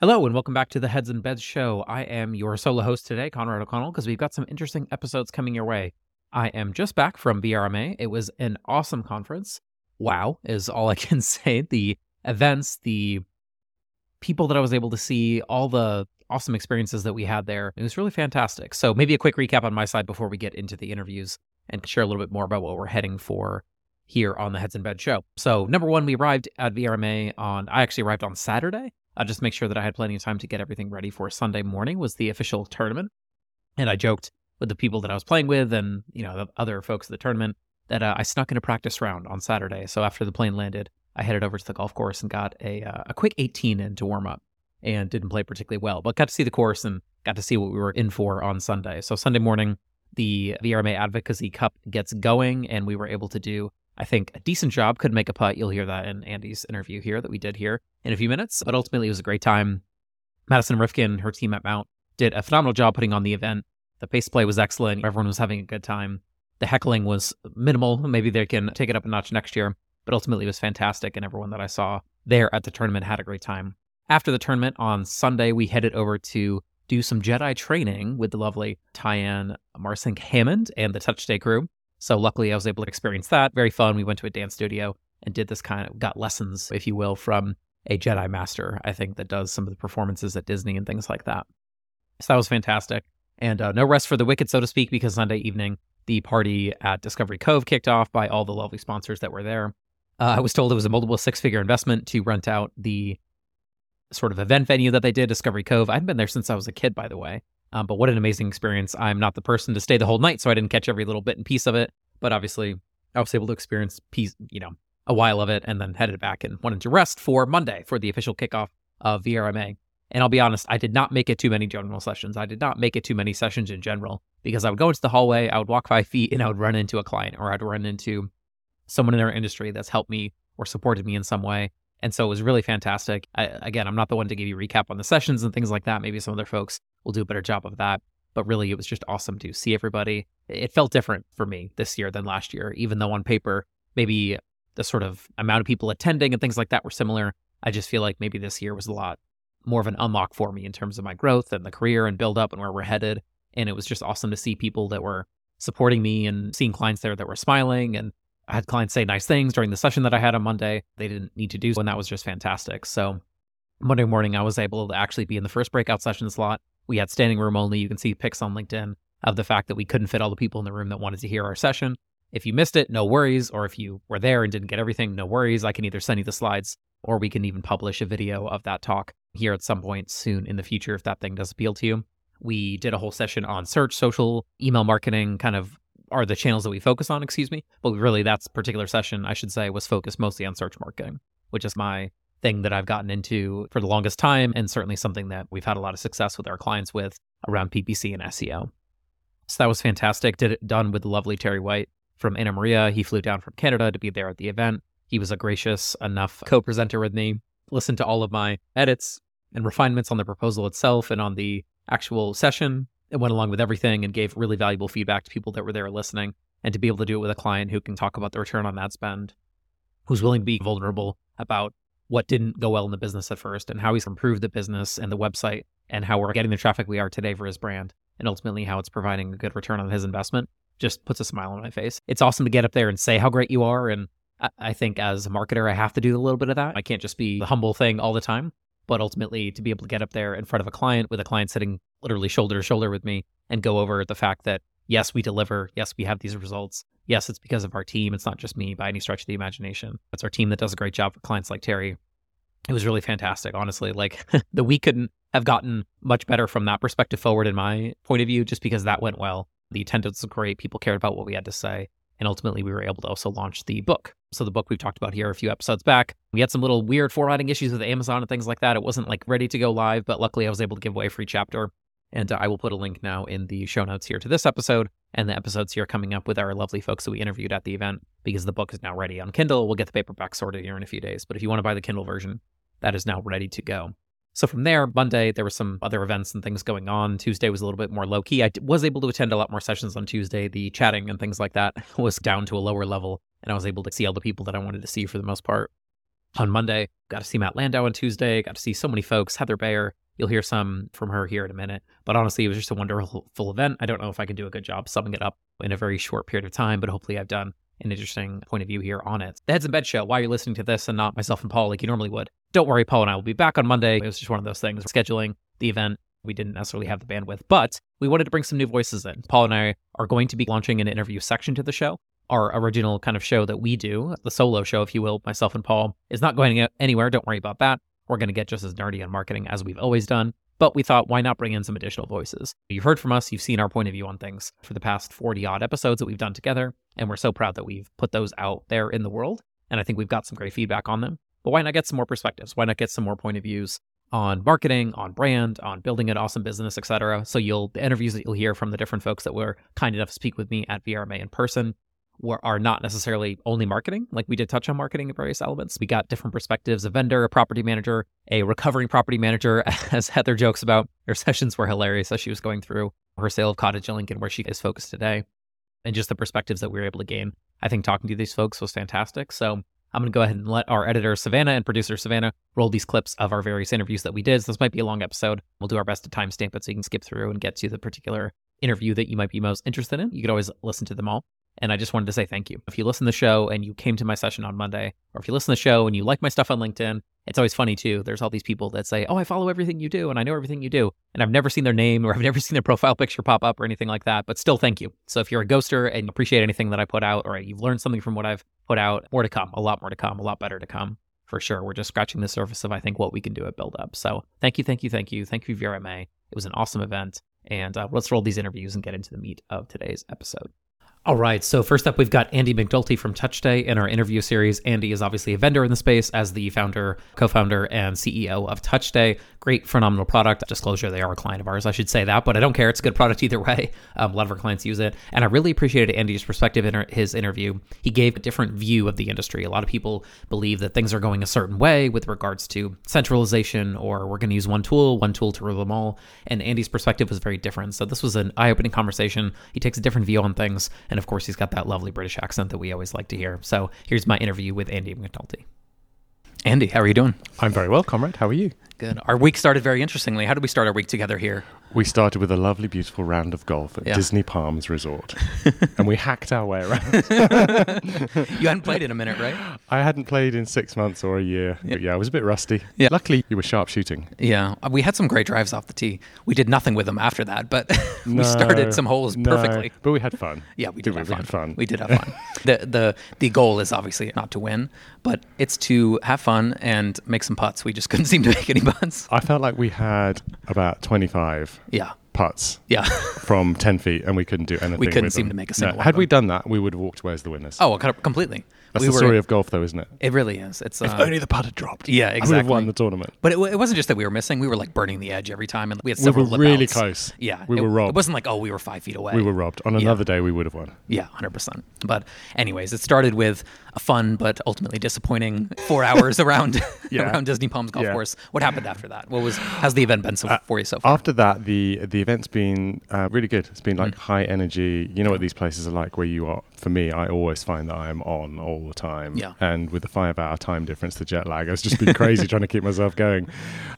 Hello, and welcome back to the Heads in Beds show. I am your solo host today, Conrad O'Connell, because we've got some interesting episodes coming your way. I am just back from VRMA. It was an awesome conference. Wow, is all I can say. The events, the people that I was able to see, all the awesome experiences that we had there. It was really fantastic. So, maybe a quick recap on my side before we get into the interviews and share a little bit more about what we're heading for here on the Heads in Beds show. So, number one, we arrived at VRMA on, I actually arrived on Saturday uh, just make sure that I had plenty of time to get everything ready for Sunday morning was the official tournament. And I joked with the people that I was playing with and, you know, the other folks at the tournament that uh, I snuck in a practice round on Saturday. So after the plane landed, I headed over to the golf course and got a, uh, a quick 18 in to warm up and didn't play particularly well, but got to see the course and got to see what we were in for on Sunday. So Sunday morning, the VRMA Advocacy Cup gets going, and we were able to do I think a decent job. Could make a putt. You'll hear that in Andy's interview here that we did here in a few minutes. But ultimately, it was a great time. Madison Rifkin, her team at Mount, did a phenomenal job putting on the event. The pace play was excellent. Everyone was having a good time. The heckling was minimal. Maybe they can take it up a notch next year. But ultimately, it was fantastic, and everyone that I saw there at the tournament had a great time. After the tournament on Sunday, we headed over to do some Jedi training with the lovely Tyann Marcink Hammond and the Touch Stay crew. So luckily, I was able to experience that. Very fun. We went to a dance studio and did this kind of got lessons, if you will, from a Jedi master. I think that does some of the performances at Disney and things like that. So that was fantastic. And uh, no rest for the wicked, so to speak, because Sunday evening the party at Discovery Cove kicked off by all the lovely sponsors that were there. Uh, I was told it was a multiple six-figure investment to rent out the sort of event venue that they did, Discovery Cove. I have been there since I was a kid, by the way. Um, but what an amazing experience. I'm not the person to stay the whole night, so I didn't catch every little bit and piece of it. But obviously, I was able to experience piece, you know, a while of it and then headed back and wanted to rest for Monday for the official kickoff of VRMA. And I'll be honest, I did not make it too many general sessions. I did not make it too many sessions in general because I would go into the hallway, I would walk five feet, and I would run into a client or I'd run into someone in our industry that's helped me or supported me in some way. And so it was really fantastic. I, again, I'm not the one to give you recap on the sessions and things like that. Maybe some other folks will do a better job of that. But really, it was just awesome to see everybody. It felt different for me this year than last year, even though on paper, maybe the sort of amount of people attending and things like that were similar. I just feel like maybe this year was a lot more of an unlock for me in terms of my growth and the career and BuildUp and where we're headed. And it was just awesome to see people that were supporting me and seeing clients there that were smiling and I had clients say nice things during the session that I had on Monday. They didn't need to do so, and that was just fantastic. So Monday morning, I was able to actually be in the first breakout session slot. We had standing room only. You can see pics on LinkedIn of the fact that we couldn't fit all the people in the room that wanted to hear our session. If you missed it, no worries. Or if you were there and didn't get everything, no worries. I can either send you the slides or we can even publish a video of that talk here at some point soon in the future if that thing does appeal to you. We did a whole session on search, social, email marketing, kind of are the channels that we focus on, excuse me. But really, that particular session, I should say, was focused mostly on search marketing, which is my thing that I've gotten into for the longest time, and certainly something that we've had a lot of success with our clients with around PPC and SEO. So that was fantastic. Did it done with the lovely Terry White from Anna Maria. He flew down from Canada to be there at the event. He was a gracious enough co presenter with me, listened to all of my edits and refinements on the proposal itself and on the actual session it went along with everything and gave really valuable feedback to people that were there listening. And to be able to do it with a client who can talk about the return on that spend, who's willing to be vulnerable about what didn't go well in the business at first and how he's improved the business and the website and how we're getting the traffic we are today for his brand and ultimately how it's providing a good return on his investment just puts a smile on my face. It's awesome to get up there and say how great you are. And I think as a marketer, I have to do a little bit of that. I can't just be the humble thing all the time but ultimately to be able to get up there in front of a client with a client sitting literally shoulder to shoulder with me and go over the fact that yes, we deliver, yes, we have these results. Yes, it's because of our team. It's not just me by any stretch of the imagination. It's our team that does a great job for clients like Terry. It was really fantastic, honestly. Like the week couldn't have gotten much better from that perspective forward in my point of view, just because that went well. The attendance was great. People cared about what we had to say. And ultimately, we were able to also launch the book. So, the book we've talked about here a few episodes back, we had some little weird formatting issues with Amazon and things like that. It wasn't like ready to go live, but luckily, I was able to give away a free chapter. And uh, I will put a link now in the show notes here to this episode and the episodes here coming up with our lovely folks that we interviewed at the event because the book is now ready on Kindle. We'll get the paperback sorted here in a few days. But if you want to buy the Kindle version, that is now ready to go. So from there, Monday, there were some other events and things going on. Tuesday was a little bit more low key. I was able to attend a lot more sessions on Tuesday. The chatting and things like that was down to a lower level, and I was able to see all the people that I wanted to see for the most part. On Monday. Got to see Matt Landau on Tuesday. Got to see so many folks. Heather Bayer. You'll hear some from her here in a minute. But honestly, it was just a wonderful full event. I don't know if I can do a good job summing it up in a very short period of time, but hopefully I've done an interesting point of view here on it. The Heads in Bed show, why you're listening to this and not myself and Paul like you normally would. Don't worry, Paul and I will be back on Monday. It was just one of those things. Scheduling the event, we didn't necessarily have the bandwidth, but we wanted to bring some new voices in. Paul and I are going to be launching an interview section to the show. Our original kind of show that we do, the solo show, if you will, myself and Paul, is not going anywhere. Don't worry about that. We're going to get just as nerdy on marketing as we've always done. But we thought, why not bring in some additional voices? You've heard from us, you've seen our point of view on things for the past 40 odd episodes that we've done together. And we're so proud that we've put those out there in the world. And I think we've got some great feedback on them. But why not get some more perspectives? Why not get some more point of views on marketing, on brand, on building an awesome business, etc. So you'll the interviews that you'll hear from the different folks that were kind enough to speak with me at VRMA in person were, are not necessarily only marketing. Like we did touch on marketing in various elements. We got different perspectives: a vendor, a property manager, a recovering property manager. As Heather jokes about, their sessions were hilarious as she was going through her sale of cottage in Lincoln, where she is focused today, and just the perspectives that we were able to gain. I think talking to these folks was fantastic. So I'm going to go ahead and let our editor, Savannah, and producer, Savannah, roll these clips of our various interviews that we did. So this might be a long episode. We'll do our best to timestamp it so you can skip through and get to the particular interview that you might be most interested in. You could always listen to them all. And I just wanted to say thank you. If you listen to the show and you came to my session on Monday, or if you listen to the show and you like my stuff on LinkedIn, it's always funny too. There's all these people that say, Oh, I follow everything you do and I know everything you do. And I've never seen their name or I've never seen their profile picture pop up or anything like that. But still, thank you. So if you're a ghoster and appreciate anything that I put out or you've learned something from what I've put out, more to come, a lot more to come, a lot better to come for sure. We're just scratching the surface of, I think, what we can do at BuildUp. So thank you, thank you, thank you. Thank you, VRMA. It was an awesome event. And uh, let's roll these interviews and get into the meat of today's episode. All right. So first up, we've got Andy McNulty from Touch Stay in our interview series. Andy is obviously a vendor in the space as the founder, co-founder, and CEO of Touch Stay. Great, phenomenal product. Disclosure: they are a client of ours. I should say that, but I don't care. It's a good product either way. Um, a lot of our clients use it, and I really appreciated Andy's perspective in his interview. He gave a different view of the industry. A lot of people believe that things are going a certain way with regards to centralization, or we're going to use one tool, one tool to rule them all. And Andy's perspective was very different. So this was an eye-opening conversation. He takes a different view on things, and of course, he's got that lovely British accent that we always like to hear. So here's my interview with Andy McNulty. Andy, how are you doing? I'm very well, Conrad. How are you? Good. Our week started very interestingly. How did we start our week together here? We started with a lovely, beautiful round of golf at yeah. Disney Palms Resort, and we hacked our way around. you hadn't played in a minute, right? I hadn't played in six months or a year. Yeah, yeah I was a bit rusty. Yeah. Luckily, you were sharp shooting. Yeah, we had some great drives off the tee. We did nothing with them after that, but we no, started some holes no, perfectly. But we had fun. Yeah, we did. We? Have we had fun. We did have fun. the the the goal is obviously not to win, but it's to have fun and make some putts. We just couldn't seem to make any putts. I felt like we had about 25 yeah. putts yeah. from 10 feet and we couldn't do anything. We couldn't seem them. to make a single no, Had we done that, we would have walked away as the winners. Oh, completely. That's we the were, story of golf, though, isn't it? It really is. It's if uh, only the putter dropped. Yeah, exactly. I would have won the tournament. But it, it, wasn't just that we were missing; we were like burning the edge every time, and we had several. We were really close. Yeah, we it, were robbed. It wasn't like oh, we were five feet away. We were robbed. On another yeah. day, we would have won. Yeah, hundred percent. But anyways, it started with a fun but ultimately disappointing four hours around yeah. around Disney Palms Golf yeah. Course. What happened after that? What was how's the event been so uh, for you so far? After that, the the event's been uh, really good. It's been like mm. high energy. You know what these places are like, where you are. For me, I always find that I am on all the time. Yeah. And with the five hour time difference, the jet lag, it's just been crazy trying to keep myself going.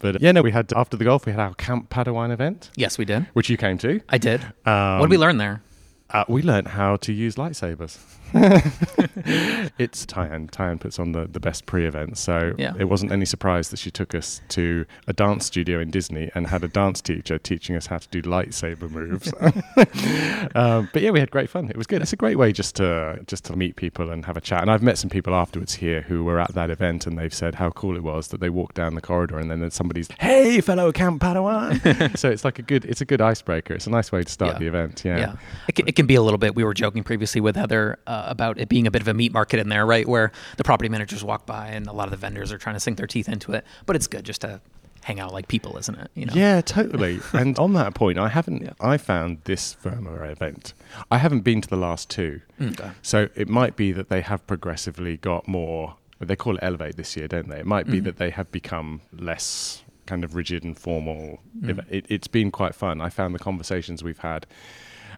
But uh, yeah, no, we had after the golf, we had our Camp Padawan event. Yes, we did. Which you came to. I did. Um, what did we learn there? Uh, we learned how to use lightsabers. it's Tyann. Tyann puts on the, the best pre event. So yeah. it wasn't any surprise that she took us to a dance studio in Disney and had a dance teacher teaching us how to do lightsaber moves. um, but yeah, we had great fun. It was good. It's a great way just to just to meet people and have a chat. And I've met some people afterwards here who were at that event and they've said how cool it was that they walked down the corridor and then somebody's, hey, fellow Camp Padawan. so it's like a good, it's a good icebreaker. It's a nice way to start yeah. the event. Yeah. yeah. It, can, it can be a little bit, we were joking previously with Heather. Uh, uh, about it being a bit of a meat market in there, right? Where the property managers walk by and a lot of the vendors are trying to sink their teeth into it. But it's good just to hang out like people, isn't it? You know? Yeah, totally. and on that point, I haven't. Yeah. I found this VRMA event. I haven't been to the last two, mm, okay. so it might be that they have progressively got more. They call it Elevate this year, don't they? It might be mm-hmm. that they have become less kind of rigid and formal. Mm. It, it's been quite fun. I found the conversations we've had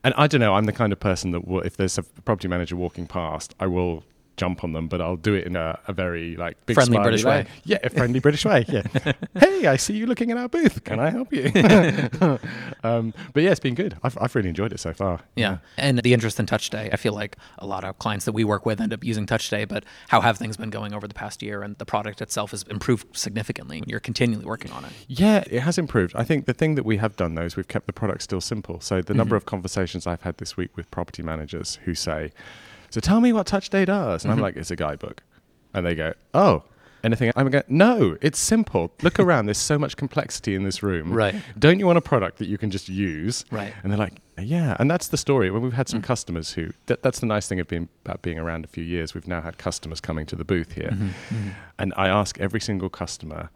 and I don't know. I'm the kind of person that will, if there's a property manager walking past, I will jump on them, but I'll do it in a, a very like big friendly British way. way. Yeah, a friendly British way. Yeah. hey, I see you looking at our booth. Can I help you? um, but yeah, it's been good. I've, I've really enjoyed it so far. Yeah. yeah. and the interest in Touch Stay. I feel like a lot of clients that we work with end up using Touch Stay. But how have things been going over the past year? And the product itself has improved significantly. You're continually working on it. Yeah, it has improved. I think the thing that we have done though is we've kept the product still simple. So the mm-hmm. number of conversations I've had this week with property managers who say, "So tell me what Touch Stay does," and mm-hmm. I'm like, "It's a guidebook," and they go, "Oh." Anything? I'm going, no, it's simple. Look around. There's so much complexity in this room. Right. Don't you want a product that you can just use? Right. And they're like, yeah. And that's the story. When we've had some mm. customers who, that, that's the nice thing of being, about being around a few years. We've now had customers coming to the booth here. Mm-hmm. Mm-hmm. And I ask every single customer,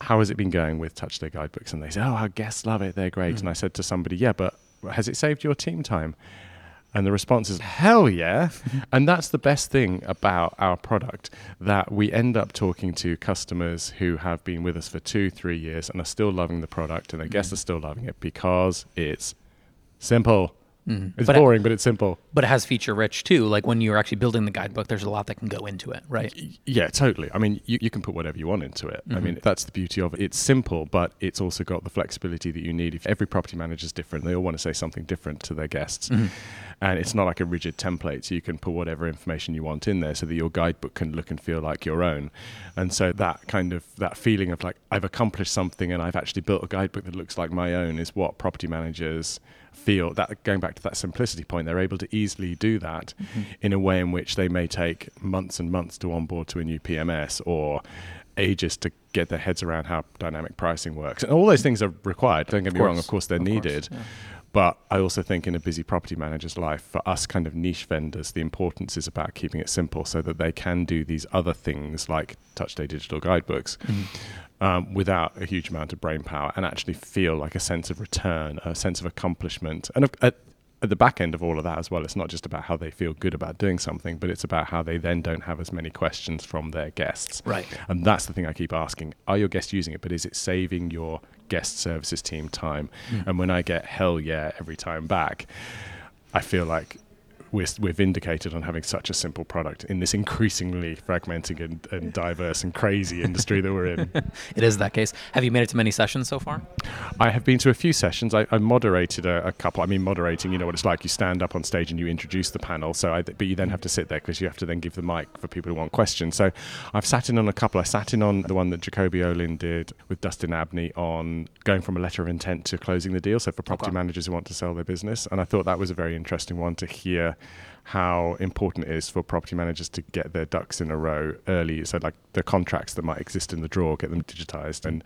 how has it been going with Touch Stay guidebooks? And they say, oh, our guests love it. They're great. Mm. And I said to somebody, yeah, but has it saved your team time? And the response is, hell yeah. and that's the best thing about our product that we end up talking to customers who have been with us for two, three years and are still loving the product and their guests mm. are still loving it because it's simple. Mm. It's but boring, it, but it's simple. But it has feature rich too. Like when you're actually building the guidebook, there's a lot that can go into it, right? Yeah, totally. I mean, you, you can put whatever you want into it. Mm-hmm. I mean, that's the beauty of it. It's simple, but it's also got the flexibility that you need. If every property manager is different, they all want to say something different to their guests. Mm-hmm. And it's not like a rigid template, so you can put whatever information you want in there so that your guidebook can look and feel like your own. And so that kind of that feeling of like I've accomplished something and I've actually built a guidebook that looks like my own is what property managers feel that going back to that simplicity point, they're able to easily do that mm-hmm. in a way in which they may take months and months to onboard to a new PMS or ages to get their heads around how dynamic pricing works. And all those things are required. Don't get me wrong, of course they're of needed. Course, yeah. But I also think in a busy property manager's life, for us kind of niche vendors, the importance is about keeping it simple so that they can do these other things like Touch Stay digital guidebooks. Mm-hmm um, without a huge amount of brain power and actually feel like a sense of return, a sense of accomplishment. And at, at the back end of all of that as well, it's not just about how they feel good about doing something, but it's about how they then don't have as many questions from their guests. Right. And that's the thing I keep asking. Are your guests using it, but is it saving your guest services team time? Mm. And when I get hell yeah every time back, I feel like we're, we're vindicated on having such a simple product in this increasingly fragmenting and, and diverse and crazy industry that we're in. it is that case. Have you made it to many sessions so far? I have been to a few sessions. I, I moderated a, a, couple. I mean, moderating, you know what it's like. You stand up on stage and you introduce the panel. So, I, but you then have to sit there because you have to then give the mic for people who want questions. So, I've sat in on a couple. I sat in on the one that Jacoby Olin did with Dustin Abney on going from a letter of intent to closing the deal. So, for property okay. managers who want to sell their business, and I thought that was a very interesting one to hear how important it is for property managers to get their ducks in a row early. So, like the contracts that might exist in the drawer, get them digitized. And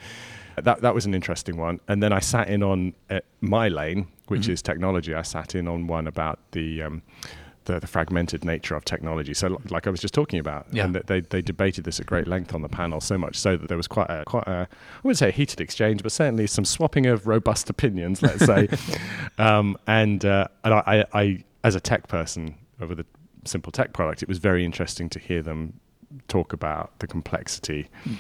that, that was an interesting one. And then I sat in on uh, my lane, which mm-hmm. is technology. I sat in on one about the. Um, the, the, fragmented nature of technology. So, like I was just talking about, yeah. and they, they debated this at great length on the panel, so much so that there was quite a quite a I wouldn't say a heated exchange, but certainly some swapping of robust opinions, let's say. um, and uh, and I, I, as a tech person, over the simple tech product, it was very interesting to hear them talk about the complexity mm.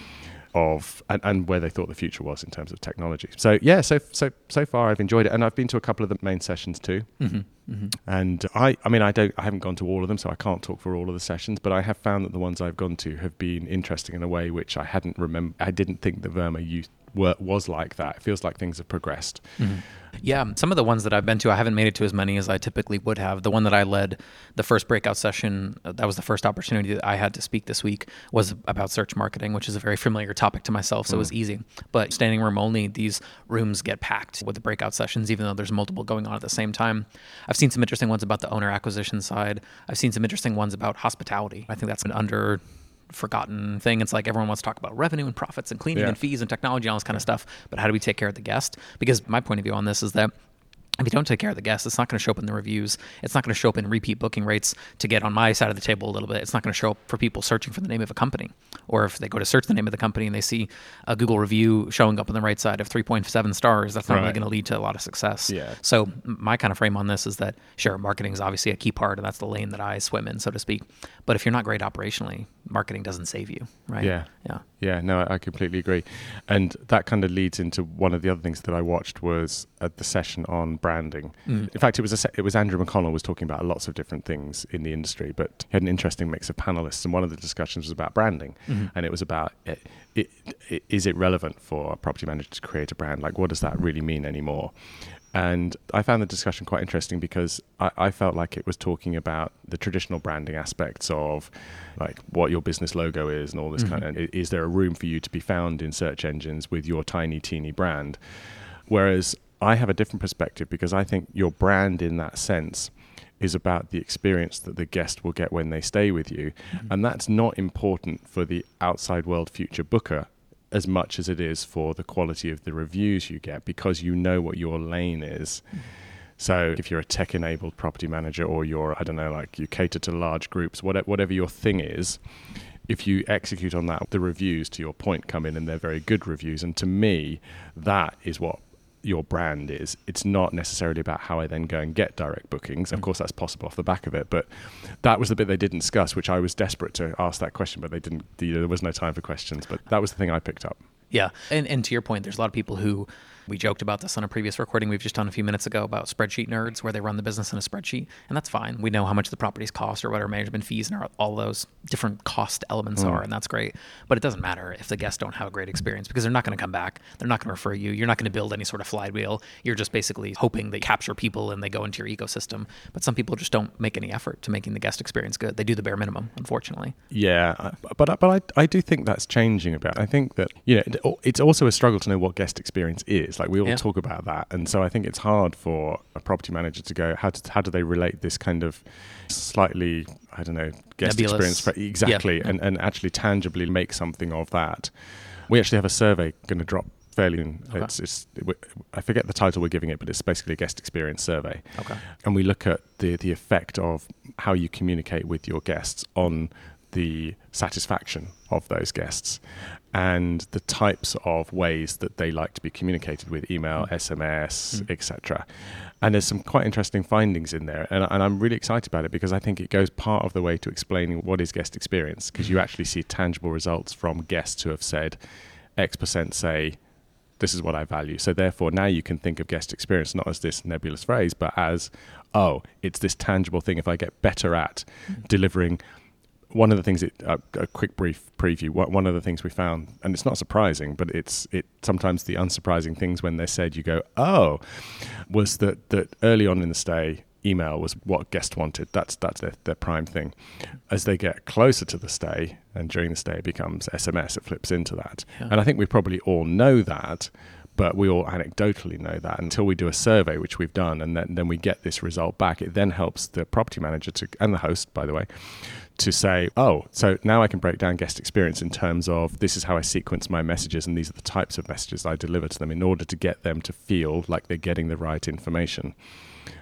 of and, and, where they thought the future was in terms of technology. So yeah, so so so far I've enjoyed it, and I've been to a couple of the main sessions too. Mm-hmm. Mm-hmm. And I, I mean, I don't, I haven't gone to all of them, so I can't talk for all of the sessions. But I have found that the ones I've gone to have been interesting in a way which I hadn't remember. I didn't think the VRMA used, were, was like that. It feels like things have progressed. Mm-hmm. Yeah, some of the ones that I've been to, I haven't made it to as many as I typically would have. The one that I led, the first breakout session, uh, that was the first opportunity that I had to speak this week, was about search marketing, which is a very familiar topic to myself, so mm. it was mm. easy. But standing room only, these rooms get packed with the breakout sessions, even though there's multiple going on at the same time. I've seen some interesting ones about the owner acquisition side. I've seen some interesting ones about hospitality. I think that's an under forgotten thing. It's like everyone wants to talk about revenue and profits and cleaning yeah. and fees and technology and all this kind of stuff. But how do we take care of the guest? Because my point of view on this is that if you don't take care of the guests, it's not going to show up in the reviews. It's not going to show up in repeat booking rates to get on my side of the table a little bit. It's not going to show up for people searching for the name of a company. Or if they go to search the name of the company and they see a Google review showing up on the right side of 3.7 stars, that's not right. really going to lead to a lot of success. Yeah. So my kind of frame on this is that sure, marketing is obviously a key part, and that's the lane that I swim in, so to speak. But if you're not great operationally, marketing doesn't save you, right? Yeah. Yeah. Yeah. No, I completely agree. And that kind of leads into one of the other things that I watched was at the session on branding. Mm. In fact, it was a, it was Andrew McConnell was talking about lots of different things in the industry, but he had an interesting mix of panelists, and one of the discussions was about branding, mm-hmm. and it was about it, it, it, is it relevant for a property manager to create a brand? Like, what does that really mean anymore? And I found the discussion quite interesting because I, I, felt like it was talking about the traditional branding aspects of like what your business logo is and all this mm-hmm. kind of is there a room for you to be found in search engines with your tiny teeny brand? Whereas I have a different perspective because I think your brand in that sense is about the experience that the guest will get when they stay with you. Mm-hmm. And that's not important for the outside world future booker as much as it is for the quality of the reviews you get because you know what your lane is. So if you're a tech enabled property manager or you're, I don't know, like you cater to large groups, whatever, whatever your thing is, if you execute on that, the reviews, to your point, come in and they're very good reviews. And to me, that is what your brand is. It's not necessarily about how I then go and get direct bookings. Of mm. course, that's possible off the back of it, but that was the bit they didn't discuss, which I was desperate to ask that question, but they didn't. There was no time for questions, but that was the thing I picked up. Yeah, and and to your point, there's a lot of people who we joked about this on a previous recording we've just done a few minutes ago about spreadsheet nerds, where they run the business in a spreadsheet, and that's fine. We know how much the properties cost or what our management fees and all those different cost elements mm. are, and that's great. But it doesn't matter if the guests don't have a great experience because they're not going to come back. They're not going to refer you. You're not going to build any sort of flywheel. You're just basically hoping they capture people and they go into your ecosystem. But some people just don't make any effort to making the guest experience good. They do the bare minimum, unfortunately. Yeah, but but I, I do think that's changing a bit. I think that you know it's also a struggle to know what guest experience is. Like we all yeah. talk about about that. And so I think it's hard for a property manager to go, how, to, how do they relate this kind of slightly, I don't know, guest Nebulous. experience? Exactly. Yeah. And, and actually tangibly make something of that. We actually have a survey going to drop fairly okay. it's, it's it, I forget the title we're giving it but it's basically a guest experience survey okay. and we look at the the effect of how you communicate with your guests on the satisfaction of those guests and the types of ways that they like to be communicated with email, SMS, mm. etc. And there's some quite interesting findings in there. And, and, I'm really excited about it because I think it goes part of the way to explaining what is guest experience because you mm. actually see tangible results from guests who have said X percent say, this is what I value. So therefore, now you can think of guest experience not as this nebulous phrase, but as, oh, it's this tangible thing. If I get better at mm. delivering one of the things, it, uh, a quick brief preview. One of the things we found, and it's not surprising, but it's it sometimes the unsurprising things when they're said, you go, oh, was that that early on in the stay, email was what guest wanted. That's that's their, their prime thing. As they get closer to the stay, and during the stay it becomes SMS, it flips into that. Yeah. And I think we probably all know that, but we all anecdotally know that until we do a survey, which we've done, and then, then we get this result back. It then helps the property manager to and the host, by the way, to say, oh, so now I can break down guest experience in terms of this is how I sequence my messages and these are the types of messages I deliver to them in order to get them to feel like they're getting the right information.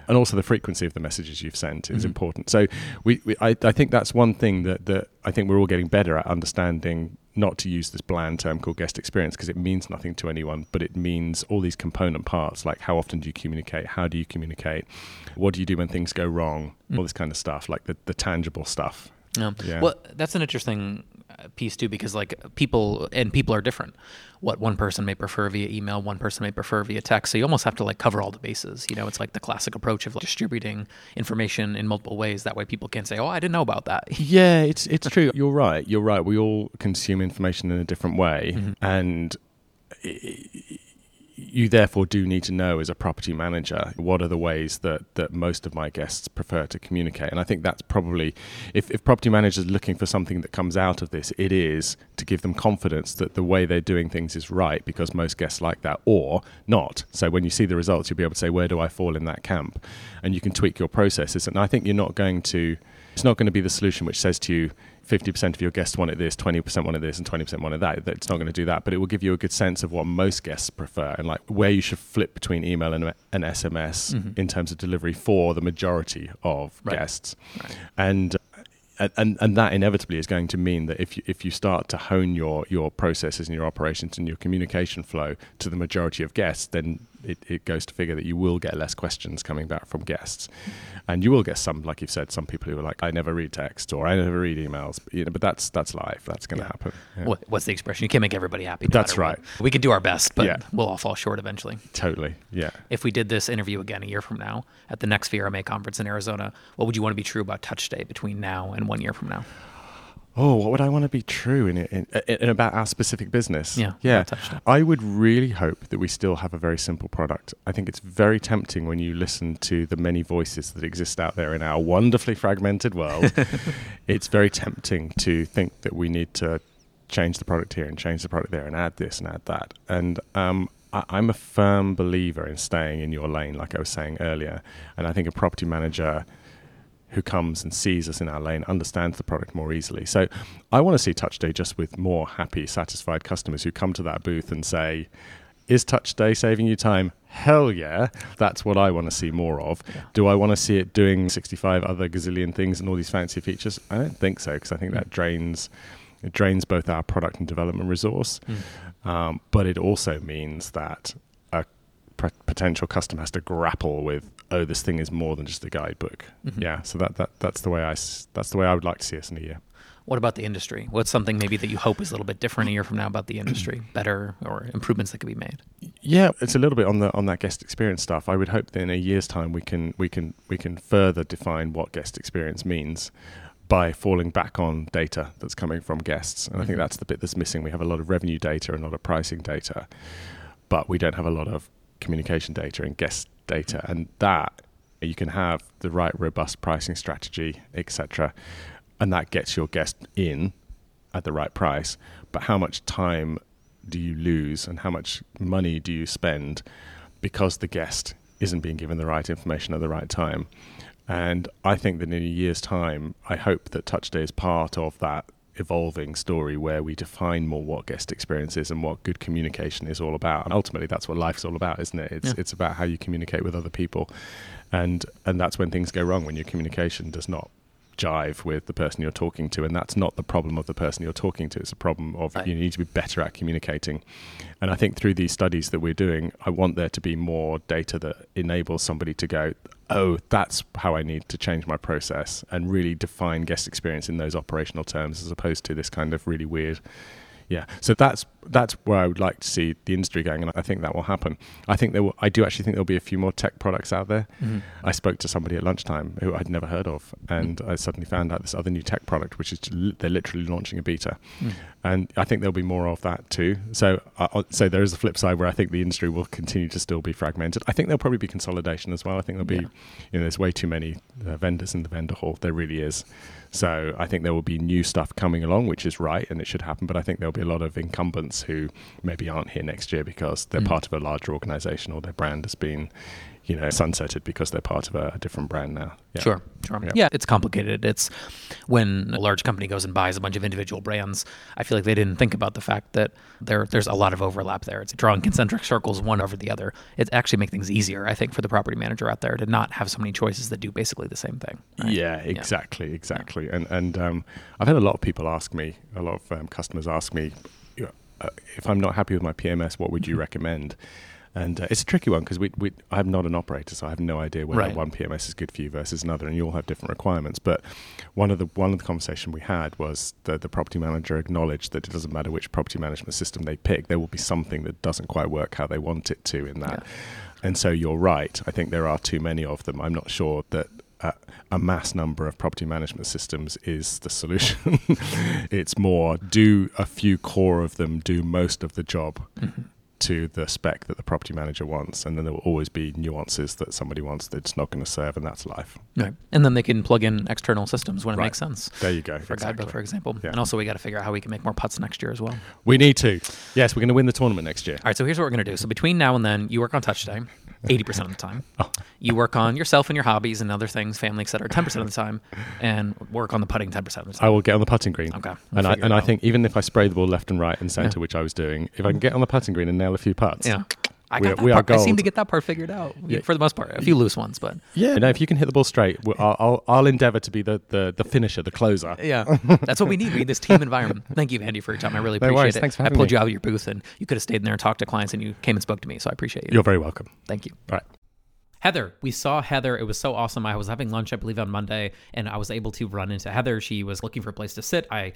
And also the frequency of the messages you've sent is mm-hmm. important. So we, we I, I think that's one thing that, that I think we're all getting better at understanding not to use this bland term called guest experience because it means nothing to anyone, but it means all these component parts like how often do you communicate, how do you communicate, what do you do when things go wrong, mm. all this kind of stuff, like the, the tangible stuff. Yeah. yeah. Well, that's an interesting uh, piece too, because like people and people are different. What one person may prefer via email, one person may prefer via text. So you almost have to like cover all the bases. You know, it's like the classic approach of like distributing information in multiple ways. That way, people can say, "Oh, I didn't know about that." Yeah, it's it's true. You're right. You're right. We all consume information in a different way, mm-hmm. and. It, you therefore do need to know as a property manager what are the ways that, that most of my guests prefer to communicate. And I think that's probably, if, if property managers are looking for something that comes out of this, it is to give them confidence that the way they're doing things is right because most guests like that or not. So when you see the results, you'll be able to say, where do I fall in that camp? And you can tweak your processes. And I think you're not going to, it's not going to be the solution which says to you, 50% of your guests wanted this, 20% wanted this, and 20% wanted that. It's not going to do that, but it will give you a good sense of what most guests prefer and like where you should flip between email and, and SMS mm-hmm. in terms of delivery for the majority of right. guests. Right. And and and that inevitably is going to mean that if you, if you start to hone your your processes and your operations and your communication flow to the majority of guests, then it, it goes to figure that you will get less questions coming back from guests, and you will get some, like you've said, some people who are like, I never read text or I never read emails. But, you know, but that's that's life. That's going to yeah. happen. Yeah. What, what's the expression? You can't make everybody happy. No that's right. What. We can do our best, but yeah. we'll all fall short eventually. Totally. Yeah. If we did this interview again a year from now at the next VRMA conference in Arizona, what would you want to be true about Touch Stay between now and one year from now? Oh, what would I want to be true in, in, in about our specific business? Yeah, yeah. I would really hope that we still have a very simple product. I think it's very tempting when you listen to the many voices that exist out there in our wonderfully fragmented world. it's very tempting to think that we need to change the product here and change the product there and add this and add that. And um, I, I'm a firm believer in staying in your lane, like I was saying earlier. And I think a property manager who comes and sees us in our lane understands the product more easily. So I want to see Touch Stay just with more happy, satisfied customers who come to that booth and say, is Touch Stay saving you time? Hell yeah. That's what I want to see more of. Yeah. Do I want to see it doing 65 other gazillion things and all these fancy features? I don't think so because I think mm. that drains it drains both our product and development resource, mm. um, but it also means that potential customer has to grapple with oh, this thing is more than just a guidebook. Mm-hmm. Yeah, so that, that that's the way I that's the way I would like to see us in a year. What about the industry? What's something maybe that you hope is a little bit different a year from now about the industry, better or improvements that could be made? Yeah, it's a little bit on the on that guest experience stuff. I would hope that in a year's time we can we can we can further define what guest experience means by falling back on data that's coming from guests. And. I think mm-hmm. that's the bit that's missing. We have a lot of revenue data and a lot of pricing data, but we don't have a lot of communication data and guest data, and that you can have the right robust pricing strategy, etc., and that gets your guest in at the right price. But how much time do you lose, and how much money do you spend because the guest isn't being given the right information at the right time? And I think that in a year's time, I hope that Touch Stay is part of that evolving story where we define more what guest experience is and what good communication is all about. And ultimately, that's what life's all about, isn't it? It's yeah. it's about how you communicate with other people, and and that's when things go wrong when your communication does not jive with the person you're talking to and that's not the problem of the person you're talking to it's a problem of right. you need to be better at communicating and i think through these studies that we're doing i want there to be more data that enables somebody to go oh that's how i need to change my process and really define guest experience in those operational terms as opposed to this kind of really weird yeah, so that's that's where I would like to see the industry going, and I think that will happen. I think there will. I do actually think there'll be a few more tech products out there. Mm-hmm. I spoke to somebody at lunchtime who I'd never heard of, and mm-hmm. I suddenly found out this other new tech product, which is they're literally launching a beta, mm-hmm. and I think there'll be more of that too. So, uh, so there is a flip side where I think the industry will continue to still be fragmented. I think there'll probably be consolidation as well. I think there'll be, yeah. you know, there's way too many uh, vendors in the vendor hall. There really is. So I think there will be new stuff coming along, which is right and it should happen. But I think there'll be a lot of incumbents who maybe aren't here next year because they're mm. part of a larger organization or their brand has been you know, sunsetted because they're part of a, different brand now. Yeah. Sure, sure. Yeah. yeah. it's complicated. It's when a large company goes and buys a bunch of individual brands. I feel like they didn't think about the fact that there there's a lot of overlap there. It's drawing concentric circles one over the other. It actually makes things easier, I think, for the property manager out there to not have so many choices that do basically the same thing. Right? Yeah, exactly, yeah. exactly. And and um, I've had a lot of people ask me, a lot of um, customers ask me, you know, uh, if I'm not happy with my PMS, what would you recommend? And uh, it's a tricky one because we, we, I'm not an operator, so I have no idea whether right. one PMS is good for you versus another, and you all have different requirements. But one of the one of the conversation we had was that the property manager acknowledged that it doesn't matter which property management system they pick, there will be something that doesn't quite work how they want it to in that. Yeah. And so you're right. I think there are too many of them. I'm not sure that uh, a mass number of property management systems is the solution. it's more do a few core of them do most of the job. Mm-hmm to the spec that the property manager wants, and then there will always be nuances that somebody wants that's not going to serve, and that's life. Right, and then they can plug in external systems when it right. makes sense. There you go. For exactly. Guidebook, for example, yeah. and also we got to figure out how we can make more putts next year as well. We need to. Yes, we're going to win the tournament next year. All right, so here's what we're going to do. So between now and then, you work on Touch Stay. 80% of the time. Oh. You work on yourself and your hobbies and other things, family, etc. 10% of the time, and work on the putting 10% of the time. I will get on the putting green. Okay. We'll and I, and I think even if I spray the ball left and right and centre, yeah. which I was doing, if I can get on the putting green and nail a few putts, yeah. I, got we, we part, I seem to get that part figured out yeah. for the most part. A few loose ones, but yeah. No, if you can hit the ball straight, I'll, I'll, I'll endeavor to be the, the, the finisher, the closer. Yeah, that's what we need. We need this team environment. Thank you, Andy, for your time. I really appreciate no it. Thanks for I pulled me. you out of your booth, and you could have stayed in there and talked to clients, and you came and spoke to me. So I appreciate you. You're very welcome. Thank you. All right. Heather, we saw Heather. It was so awesome. I was having lunch, I believe, on Monday, and I was able to run into Heather. She was looking for a place to sit. I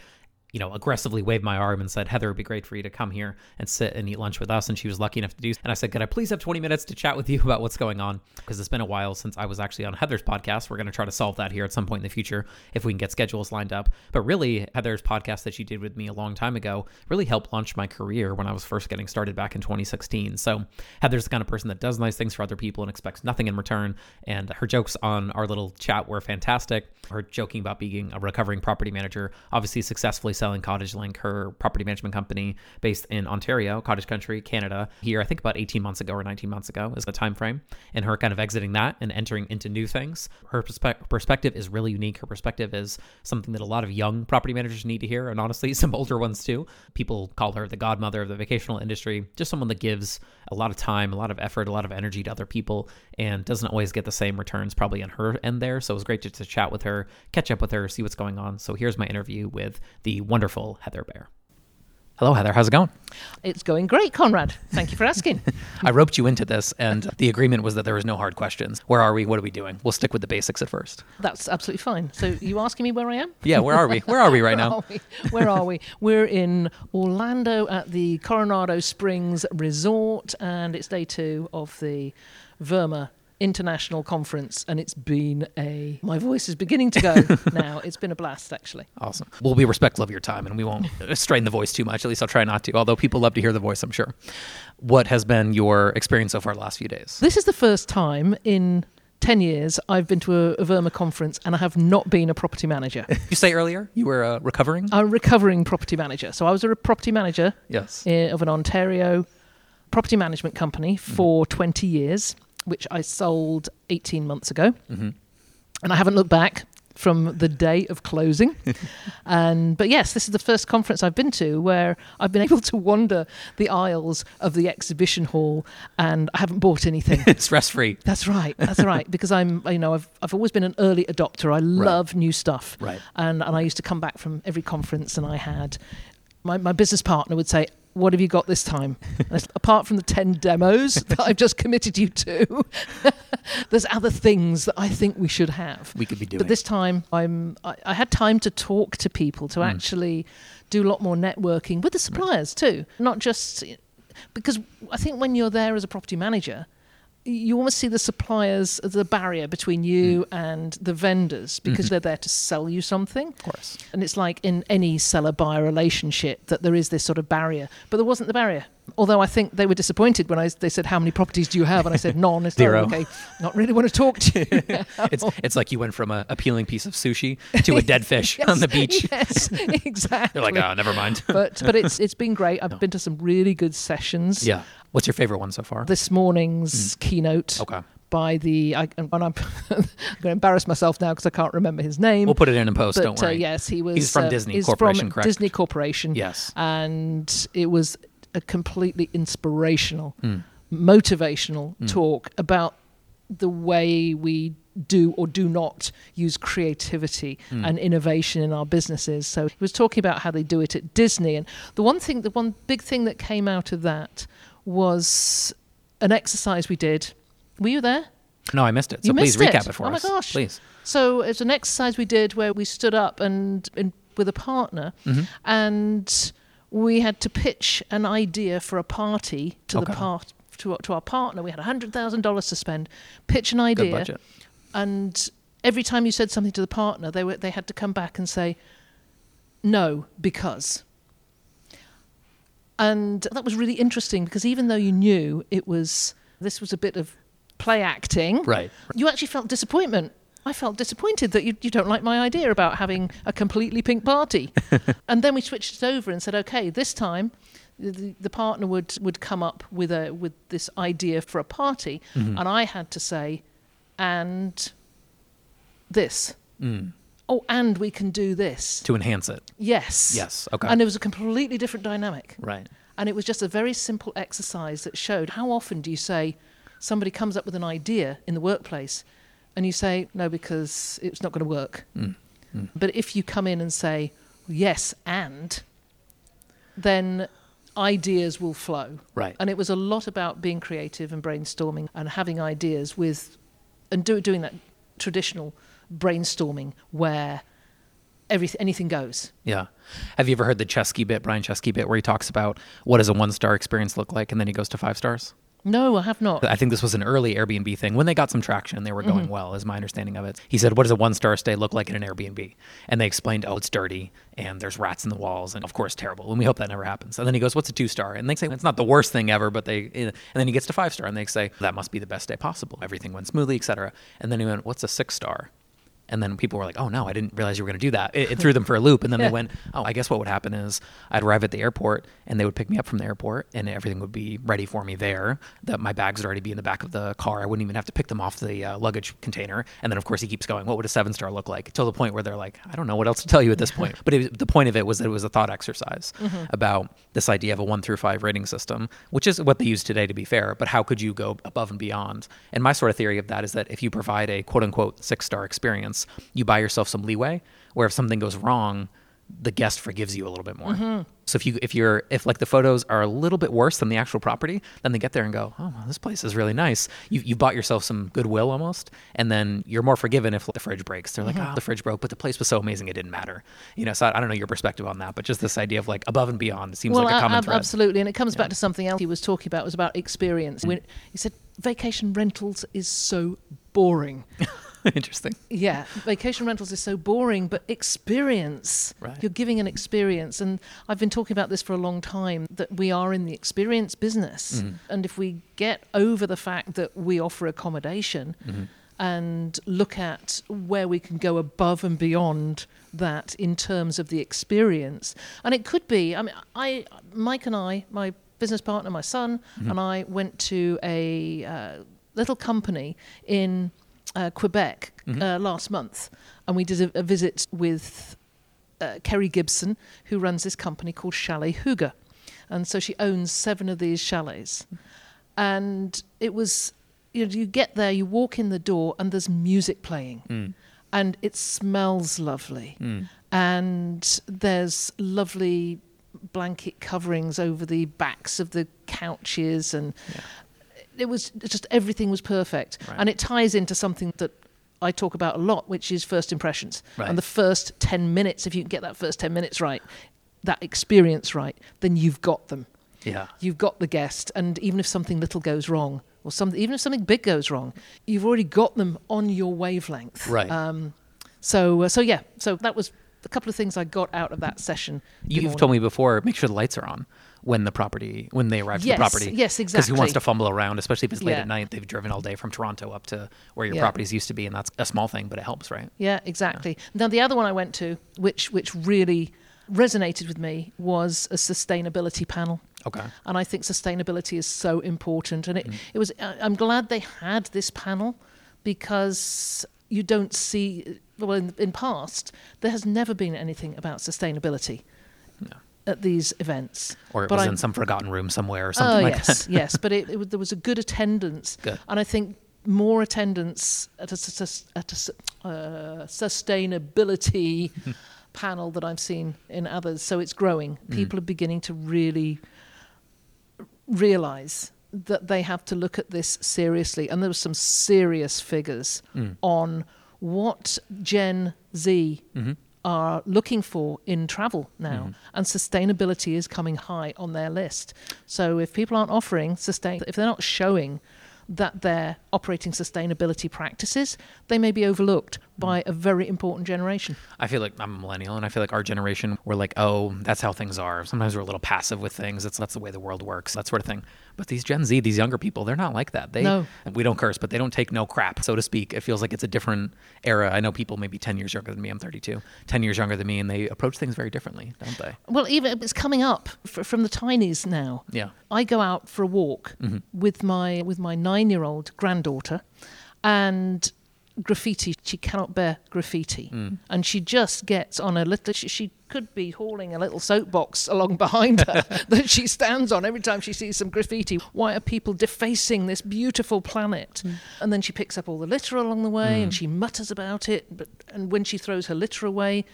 you know, aggressively waved my arm and said, Heather, it would be great for you to come here and sit and eat lunch with us. And she was lucky enough to do. And I said, Could I please have 20 minutes to chat with you about what's going on? Because it's been a while since I was actually on Heather's podcast. We're going to try to solve that here at some point in the future if we can get schedules lined up. But really, Heather's podcast that she did with me a long time ago really helped launch my career when I was first getting started back in 2016. So Heather's the kind of person that does nice things for other people and expects nothing in return. And her jokes on our little chat were fantastic. Her joking about being a recovering property manager, obviously successfully selling Cottage Link her property management company based in Ontario, Cottage Country, Canada. Here, I think about 18 months ago or 19 months ago is the time frame, and her kind of exiting that and entering into new things. Her perspe- perspective is really unique. Her perspective is something that a lot of young property managers need to hear, and honestly, some older ones too. People call her the godmother of the vacational industry, just someone that gives a lot of time, a lot of effort, a lot of energy to other people, and doesn't always get the same returns probably on her end there. So it was great to, to chat with her, catch up with her, see what's going on. So here's my interview with the wonderful Heather Bayer. Hello, Heather. How's it going? It's going great, Conrad. Thank you for asking. I roped you into this, and the agreement was that there was no hard questions. Where are we? What are we doing? We'll stick with the basics at first. That's absolutely fine. So, you asking me where I am? Yeah, where are we? Where are we right now? Are we? Where are we? We're in Orlando at the Coronado Springs Resort, and it's day two of the VRMA international conference and it's been a my voice is beginning to go now it's been a blast actually awesome we'll be respectful of your time and we won't strain the voice too much at least i'll try not to although people love to hear the voice i'm sure what has been your experience so far the last few days this is the first time in 10 years I've been to a, a VRMA conference and I have not been a property manager. you say earlier you were a recovering? A recovering property manager. So I was a property manager yes. Eh, of an Ontario property management company mm-hmm. for mm-hmm. 20 years which I sold 18 months ago. Mm-hmm. And I haven't looked back from the day of closing. and but yes, this is the first conference I've been to where I've been able to wander the aisles of the exhibition hall and I haven't bought anything. it's stress free. That's right. That's right. Because I'm you know, I've I've always been an early adopter. I love right. new stuff. Right. And and I used to come back from every conference and I had my, my business partner would say, what have you got this time? apart from the 10 demos that I've just committed you to, there's other things that I think we should have. We could be doing. But this time, I'm, I, I had time to talk to people, to mm. actually do a lot more networking with the suppliers right. too, not just because I think when you're there as a property manager, you almost see the suppliers as a barrier between you mm. and the vendors because mm-hmm. they're there to sell you something. Of course. And it's like in any seller buyer relationship that there is this sort of barrier. But there wasn't the barrier. Although I think they were disappointed when I, they said, How many properties do you have? And I said, None. It's Zero. okay, not really want to talk to you. it's, it's like you went from a appealing piece of sushi to a dead fish yes, on the beach. Yes, exactly. You're like, Oh, never mind. but, but it's, it's been great. I've no. been to some really good sessions. Yeah. What's your favorite one so far? This morning's mm. keynote. Okay. By the, I, and I'm, I'm going to embarrass myself now because I can't remember his name. We'll put it in in post. But, don't worry. Uh, yes, he was. He's from uh, Disney he's Corporation, from correct? Disney Corporation. Yes. And it was a completely inspirational, mm. motivational mm. talk about the way we do or do not use creativity mm. and innovation in our businesses. So he was talking about how they do it at Disney. And the one thing, the one big thing that came out of that was an exercise we did. Were you there? No, I missed it. So you please recap it, for oh us. Oh my gosh. Please. So it's an exercise we did where we stood up and, and with a partner mm-hmm. and we had to pitch an idea for a party to okay. the part to, to our partner. We had $100,000 to spend, pitch an idea. And every time you said something to the partner, they were they had to come back and say no because and that was really interesting because even though you knew it was this was a bit of play acting, right? You actually felt disappointment. I felt disappointed that you, you don't like my idea about having a completely pink party. and then we switched it over and said, okay, this time the, the partner would, would come up with a with this idea for a party, mm-hmm. and I had to say, and this. Mm oh, and we can do this to enhance it. Yes. Yes. Okay. And it was a completely different dynamic. Right. And it was just a very simple exercise that showed how often do you say somebody comes up with an idea in the workplace and you say, no, because it's not going to work. Mm. Mm. But if you come in and say, yes, and, then ideas will flow. Right. And it was a lot about being creative and brainstorming and having ideas with, and do, doing that traditional brainstorming where everything anything goes. Yeah. Have you ever heard the Chesky bit, Brian Chesky bit, where he talks about what does a one star experience look like, and then he goes to five stars? No, I have not. I think this was an early Airbnb thing. When they got some traction, they were going mm-hmm. well, is my understanding of it. He said, What does a one star stay look like in an Airbnb? And they explained, Oh, it's dirty and there's rats in the walls and, of course, terrible. And we hope that never happens. And then he goes, What's a two star? And they say, It's not the worst thing ever, but they, and then he gets to five star and they say, That must be the best day possible. Everything went smoothly, etc. And then he went, What's a six star? And then people were like, "Oh no, I didn't realize you were going to do that." It, it, threw them for a loop. And then yeah. they went, "Oh, I guess what would happen is I'd arrive at the airport, and they would pick me up from the airport, and everything would be ready for me there. That my bags would already be in the back of the car. I wouldn't even have to pick them off the uh, luggage container. And then of course he keeps going. What would a seven star look like? Till the point where they're like, "I don't know what else to tell you at this point." but it, the point of it was that it was a thought exercise mm-hmm. about this idea of a one through five rating system, which is what they use today, to be fair. But how could you go above and beyond? And my sort of theory of that is that if you provide a quote unquote six star experience, you buy yourself some leeway where if something goes wrong, the guest forgives you a little bit more. Mm-hmm. So if you if you're if like the photos are a little bit worse than the actual property, then they get there and go, oh, well, this place is really nice. You you bought yourself some goodwill almost, and then you're more forgiven if the fridge breaks. They're mm-hmm. like, oh, the fridge broke, but the place was so amazing it didn't matter. You know, so I, I, don't know your perspective on that, but just this idea of like above and beyond seems well, like a common thread. Absolutely, and it comes yeah. back to something else he was talking about. It was about experience. When he said vacation rentals is so boring. Interesting. Yeah, vacation rentals is so boring, but experience. Right. You're giving an experience, and I've been talking about this for a long time. That we are in the experience business, mm-hmm. and if we get over the fact that we offer accommodation. Mm-hmm. And look at where we can go above and beyond that in terms of the experience, and it could be. I mean, I, Mike and I, my business partner, my son, mm-hmm. and I went to a uh, little company in uh, Quebec mm-hmm. uh, last month, and we did a, a visit with uh, Kerry Gibson, who runs this company called Chalet Huger. And so she owns seven of these chalets. And it was, you know, you get there, you walk in the door, and there's music playing. Mm. And it smells lovely. Mm. And there's lovely blanket coverings over the backs of the couches and yeah it was just everything was perfect, right. and it ties into something that I talk about a lot, which is first impressions. Right. And the first ten minutes, if you can get that first ten minutes right, that experience right, then you've got them. Yeah, you've got the guest, and even if something little goes wrong, or some, even if something big goes wrong, you've already got them on your wavelength. Right. Um, so, uh, so yeah, so that was a couple of things I got out of that session. You've told me before, make sure the lights are on when the property when they arrive yes, to the property. Yes, exactly. Because who wants to fumble around, especially if it's late yeah. at night? They've driven all day from Toronto up to where your yeah. properties used to be, and that's a small thing, but it helps, right? Yeah, exactly. Yeah. Now the other one I went to, which which really resonated with me, was a sustainability panel. Okay. And I think sustainability is so important, and it, mm. it was. I'm glad they had this panel because you don't see well in, in past there has never been anything about sustainability at these events. Or it but was I, in some forgotten room somewhere or something oh, like yes, that. yes, Yes, but it, it, there was a good attendance. Good. And I think more attendance at a, at a uh, sustainability panel that I've seen in others. So it's growing. Mm. People are beginning to really realize that they have to look at this seriously. And there were some serious figures mm. on what Gen Z mm-hmm are looking for in travel now, mm-hmm. and sustainability is coming high on their list. So if people aren't offering sustain, if they're not showing that they're operating sustainability practices, they may be overlooked by a very important generation. I feel like I'm a millennial, and I feel like our generation, we're like, oh, that's how things are. Sometimes we're a little passive with things. It's that's the way the world works, that sort of thing. But these Gen Z, these younger people, they're not like that. They, no. we don't curse, but they don't take no crap, so to speak. It feels like it's a different era. I know people maybe 10 years younger than me. I'm 32, 10 years younger than me, and they approach things very differently, don't they? Well, even it's coming up from the tinies now. Yeah. I go out for a walk mm-hmm. with my with my nine year old granddaughter, and graffiti. She cannot bear graffiti. Mm. And she just gets on a little, she, she, could be hauling a little soapbox along behind her that she stands on every time she sees some graffiti. Why are people defacing this beautiful planet? Mm. And then she picks up all the litter along the way mm. and she mutters about it. But, and when she throws her litter away,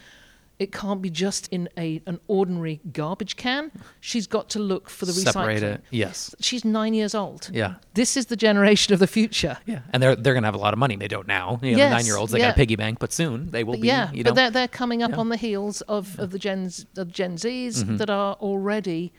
it can't be just in a an ordinary garbage can. She's got to look for the Separate recycling. it. Yes. She's nine years old. Yeah. This is the generation of the future. Yeah. And they're they're gonna have a lot of money. They don't now. You know, yes, the nine year olds they yeah. got a piggy bank, but soon they will but be. Yeah. You know, but they're they're coming up yeah. on the heels of, of the gens of Gen Zs mm-hmm. that are already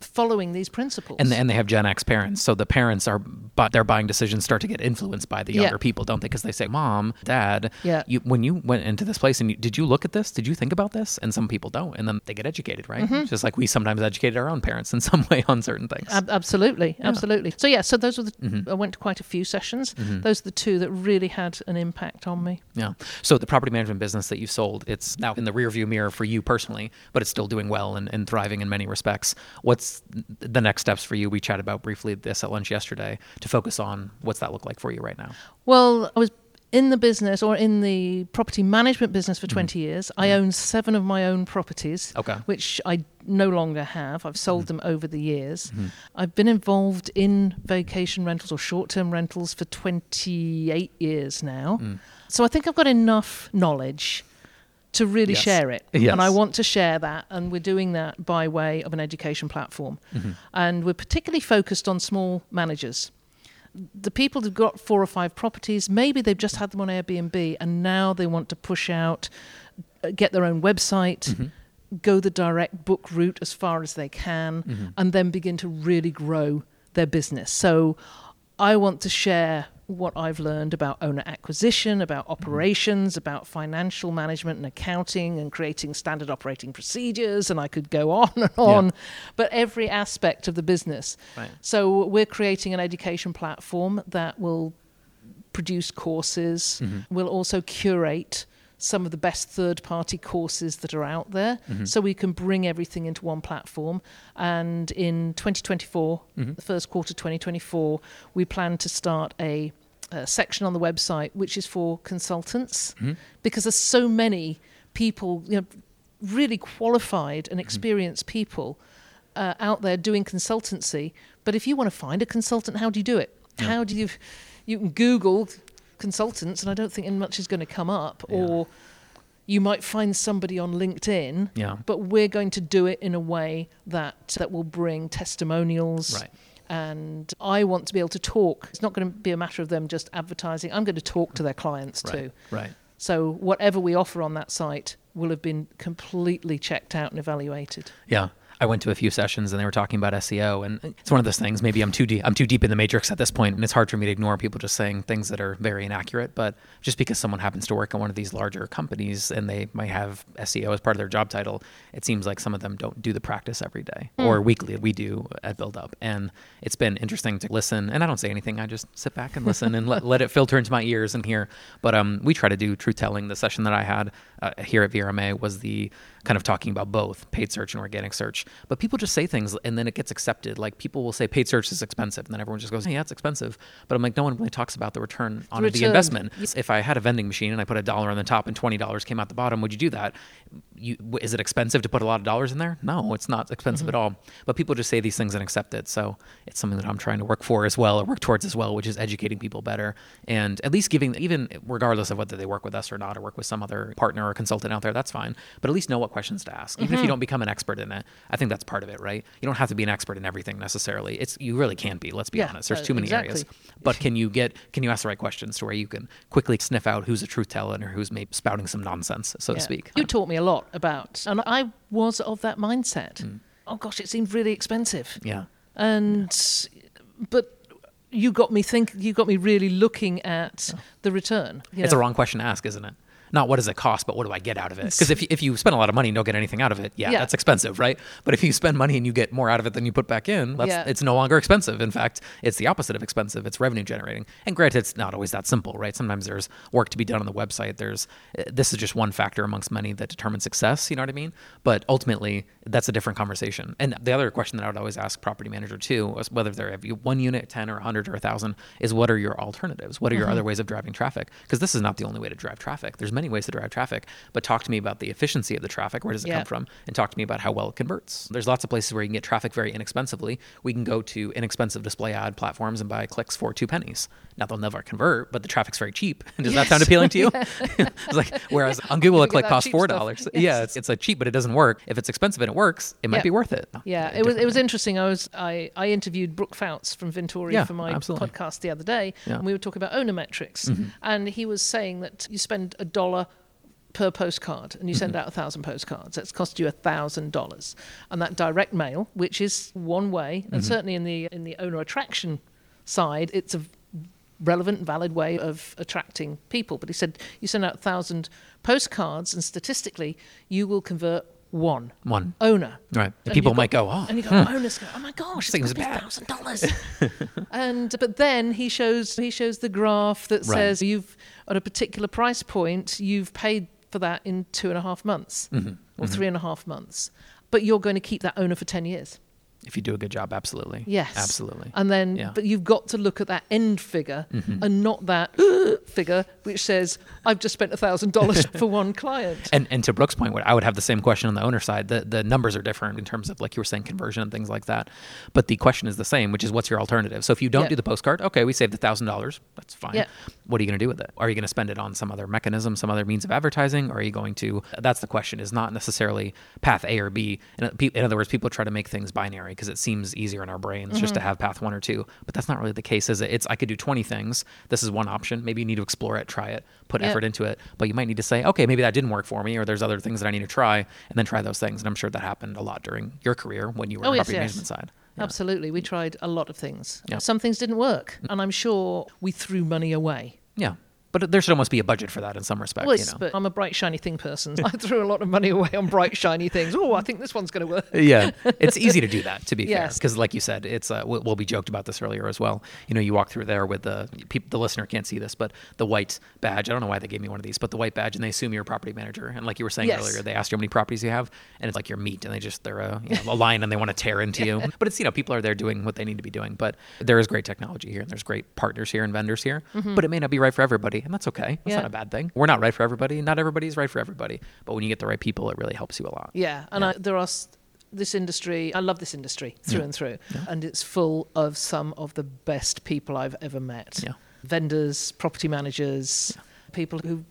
following these principles. And and they have Gen X parents, so the parents are but their buying decisions start to get influenced by the younger yeah. people, don't they? Because they say, "Mom, Dad, yeah. you, when you went into this place and you, did you look at this? Did you think about this?" And some people don't, and then they get educated, right? Mm-hmm. Just like we sometimes educated our own parents in some way on certain things. Ab- absolutely, yeah. absolutely. So yeah, so those were the. Mm-hmm. I went to quite a few sessions. Mm-hmm. Those are the two that really had an impact on me. Yeah. So the property management business that you sold, it's now in the rearview mirror for you personally, but it's still doing well and, and thriving in many respects. What's the next steps for you? We chatted about briefly this at lunch yesterday to focus on what's that look like for you right now? Well, I was in the business or in the property management business for mm-hmm. 20 years. Mm-hmm. I own seven of my own properties, okay. which I no longer have. I've sold mm-hmm. them over the years. Mm-hmm. I've been involved in vacation rentals or short term rentals for 28 years now. Mm. So I think I've got enough knowledge to really yes. share it. Yes. And I want to share that. And we're doing that by way of an education platform. Mm-hmm. And we're particularly focused on small managers. The people who've got four or five properties, maybe they've just had them on Airbnb and now they want to push out, uh, get their own website. Mm-hmm go the direct book route as far as they can, mm-hmm. and then begin to really grow their business. So I want to share what I've learned about owner acquisition, about mm-hmm. operations, mm-hmm. about financial management and accounting and creating standard operating procedures, and I could go on and on, yeah. but every aspect of the business. Right. So we're creating an education platform that will produce courses, mm-hmm. will also curate some of the best third party courses that are out there mm-hmm. so we can bring everything into one platform and in 2024 mm-hmm. the first quarter 2024 we plan to start a, a section on the website which is for consultants mm-hmm. because there's so many people you know really qualified and Mm-hmm. experienced people uh, out there doing consultancy but if you want to find a consultant how do you do it yeah. how do you you can google consultants, and I don't think much is going to come up. Yeah. Or you might find somebody on LinkedIn. Yeah. But we're going to do it in a way that that will bring testimonials. Right. And I want to be able to talk. It's not going to be a matter of them just advertising. I'm going to talk to their clients right. too. Right. So whatever we offer on that site will have been completely checked out and evaluated. Yeah. I went to a few sessions and they were talking about SEO, and it's one of those things. Maybe I'm too deep. I'm too deep in the matrix at this point, and it's hard for me to ignore people just saying things that are very inaccurate. But just because someone happens to work at one of these larger companies and they might have SEO as part of their job title, it seems like some of them don't do the practice every day mm. or weekly. We do at BuildUp, and it's been interesting to listen. And I don't say anything. I just sit back and listen and let, let it filter into my ears and hear. But um, we try to do truth telling. The session that I had uh, here at VRMA was the kind of talking about both paid search and organic search. But people just say things and then it gets accepted. Like people will say paid search is expensive, and then everyone just goes, hey, "Yeah, it's expensive." But I'm like, no one really talks about the return on return. the investment. If I had a vending machine and I put a dollar on the top and twenty dollars came out the bottom, would you do that? You, is it expensive to put a lot of dollars in there? No, it's not expensive mm-hmm. at all. But people just say these things and accept it. So it's something that I'm trying to work for as well, or work towards as well, which is educating people better and at least giving, even regardless of whether they work with us or not, or work with some other partner or consultant out there, that's fine. But at least know what questions to ask, even mm-hmm. if you don't become an expert in it. I think that's part of it, right? You don't have to be an expert in everything necessarily. It's you really can't be. Let's be yeah, honest. There's uh, too many exactly. areas. But can you get can you ask the right questions to where you can quickly sniff out who's a truth teller or who's maybe spouting some nonsense, so yeah. to speak? You taught me a lot about, and I was of that mindset. Mm. Oh gosh, it seemed really expensive. Yeah. And but you got me think you got me really looking at the return. it's know. a wrong question to ask, isn't it? Not what does it cost, but what do I get out of it? Because if, if you spend a lot of money and don't get anything out of it, yeah, Yeah. that's expensive, right? But if you spend money and you get more out of it than you put back in, that's, Yeah. it's no longer expensive. In fact, it's the opposite of expensive. It's revenue generating. And granted, it's not always that simple, right? Sometimes there's work to be done on the website. There's uh, this is just one factor amongst many that determines success. You know what I mean? But ultimately, that's a different conversation. And the other question that I would always ask property manager too, was whether they're have one unit, ten or hundred or a thousand, is what are your alternatives? What are your other ways of driving traffic? Because this is not the only way to drive traffic. There's many ways to drive traffic. But talk to me about the efficiency of the traffic. Where does it come from? And talk to me about how well it converts. There's lots of places where you can get traffic very inexpensively. We can go to inexpensive display ad platforms and buy clicks for two pennies. Now they'll never convert, but the traffic's very cheap. Does that sound appealing to you? it's like whereas on Google a click costs four dollars. Yes. Yeah, it's it's a cheap, but it doesn't work. If it's expensive and it works, it might be worth it. Yeah, it was it was interesting. I was I, I interviewed Brooke Fouts from Vintory Yeah, for my absolutely. podcast the other day, Yeah. Mm-hmm. and we were talking about owner metrics, and he was saying that you spend a dollar per postcard and you send Mm-hmm. out a thousand postcards that's cost you a thousand dollars and that direct mail which is one way and Mm-hmm. certainly in the in the owner attraction side it's a relevant and valid way of attracting people but he said you send out a thousand postcards and statistically you will convert one One. owner Right. and People you've might go, oh, and you go, owners go, oh my gosh, it's bad." thousand dollars. and but then he shows he shows the graph that Right. says you've at a particular price point you've paid for that in two and a half months Mm-hmm. or three and a half months, but you're going to keep that owner for ten years. If you do a good job, absolutely. Yes, Absolutely. And then, Yeah. Mm-hmm. but you've got to look at that end figure and not that figure which says I've just spent a thousand dollars for one client. And and to Brooke's point, I would have the same question on the owner side. The the numbers are different in terms of like you were saying conversion and things like that. But the question is the same, which is what's your alternative? So if you don't Yeah. do the postcard, okay, we saved a thousand dollars. That's fine. Yeah. What are you going to do with it? Are you going to spend it on some other mechanism, some other means of advertising? Or are you going to? That's the question. Is not necessarily path A or B. In, in other words, people try to make things binary because it seems easier in our brains just to mm-hmm. have path one or two. But that's not really the case, is it? It's I could do twenty things. This is one option. Maybe you need to explore it, try it, put Yeah. effort into it. But you might need to say, okay, maybe that didn't work for me, or there's other things that I need to try, and then try those things. And I'm sure that happened a lot during your career when you were Oh, on the yes, property yes. management side. Yeah. Absolutely, we tried a lot of things. Some things didn't work, mm. and I'm sure we threw money away. Yeah. But there should almost be a budget for that in some respect. Well, you know? I'm a bright shiny thing person. I threw a lot of money away on bright shiny things. Oh, I think this one's going to work. yeah, it's easy to do that. To be fair, because like you said, it's uh, we'll, we joked about this earlier as well. You know, you walk through there with the people. The listener can't see this, but the white badge. I don't know why they gave me one of these, but the white badge, and they assume you're a property manager. And like you were saying Yes. earlier, they ask you how many properties you have, and it's like your meat, and they just they're a, you know, a lion, and they want to tear into you. But it's you know people are there doing what they need to be doing. But there is great technology here, and there's great partners here and vendors here. But it may not be right for everybody, and that's okay. That's. Yeah. not a bad thing. We're not right for everybody. Not everybody's right for everybody. But when you get the right people, it really helps you a lot. Yeah, and Yeah. I, there are this industry. I love this industry through and through, and it's full of some of the best people I've ever met. Yeah. Vendors, property managers, people who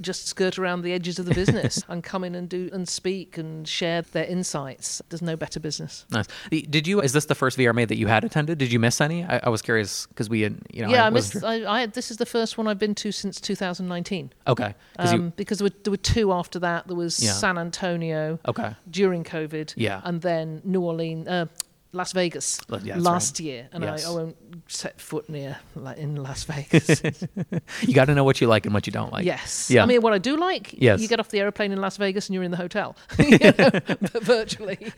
just skirt around the edges of the business and come in and do and speak and share their insights. There's no better business. Nice. Did you? Is this the first VRMA that you had attended? Did you miss any? I, I was curious because we had, you know. yeah, I, wasn't missed. I, I this is the first one I've been to since 2019. Okay. 'cause you- Um, because there were, there were two after that. There was Yeah. San Antonio okay. during COVID, Yeah. and then New Orleans, uh, Las Vegas yeah, last year, and Yes. I, I won't set foot near like, in Las Vegas. You got to know what you like and what you don't like. yes, Yeah. I mean what I do like. Yes. you get off the airplane in Las Vegas and you're in the hotel, you know, virtually.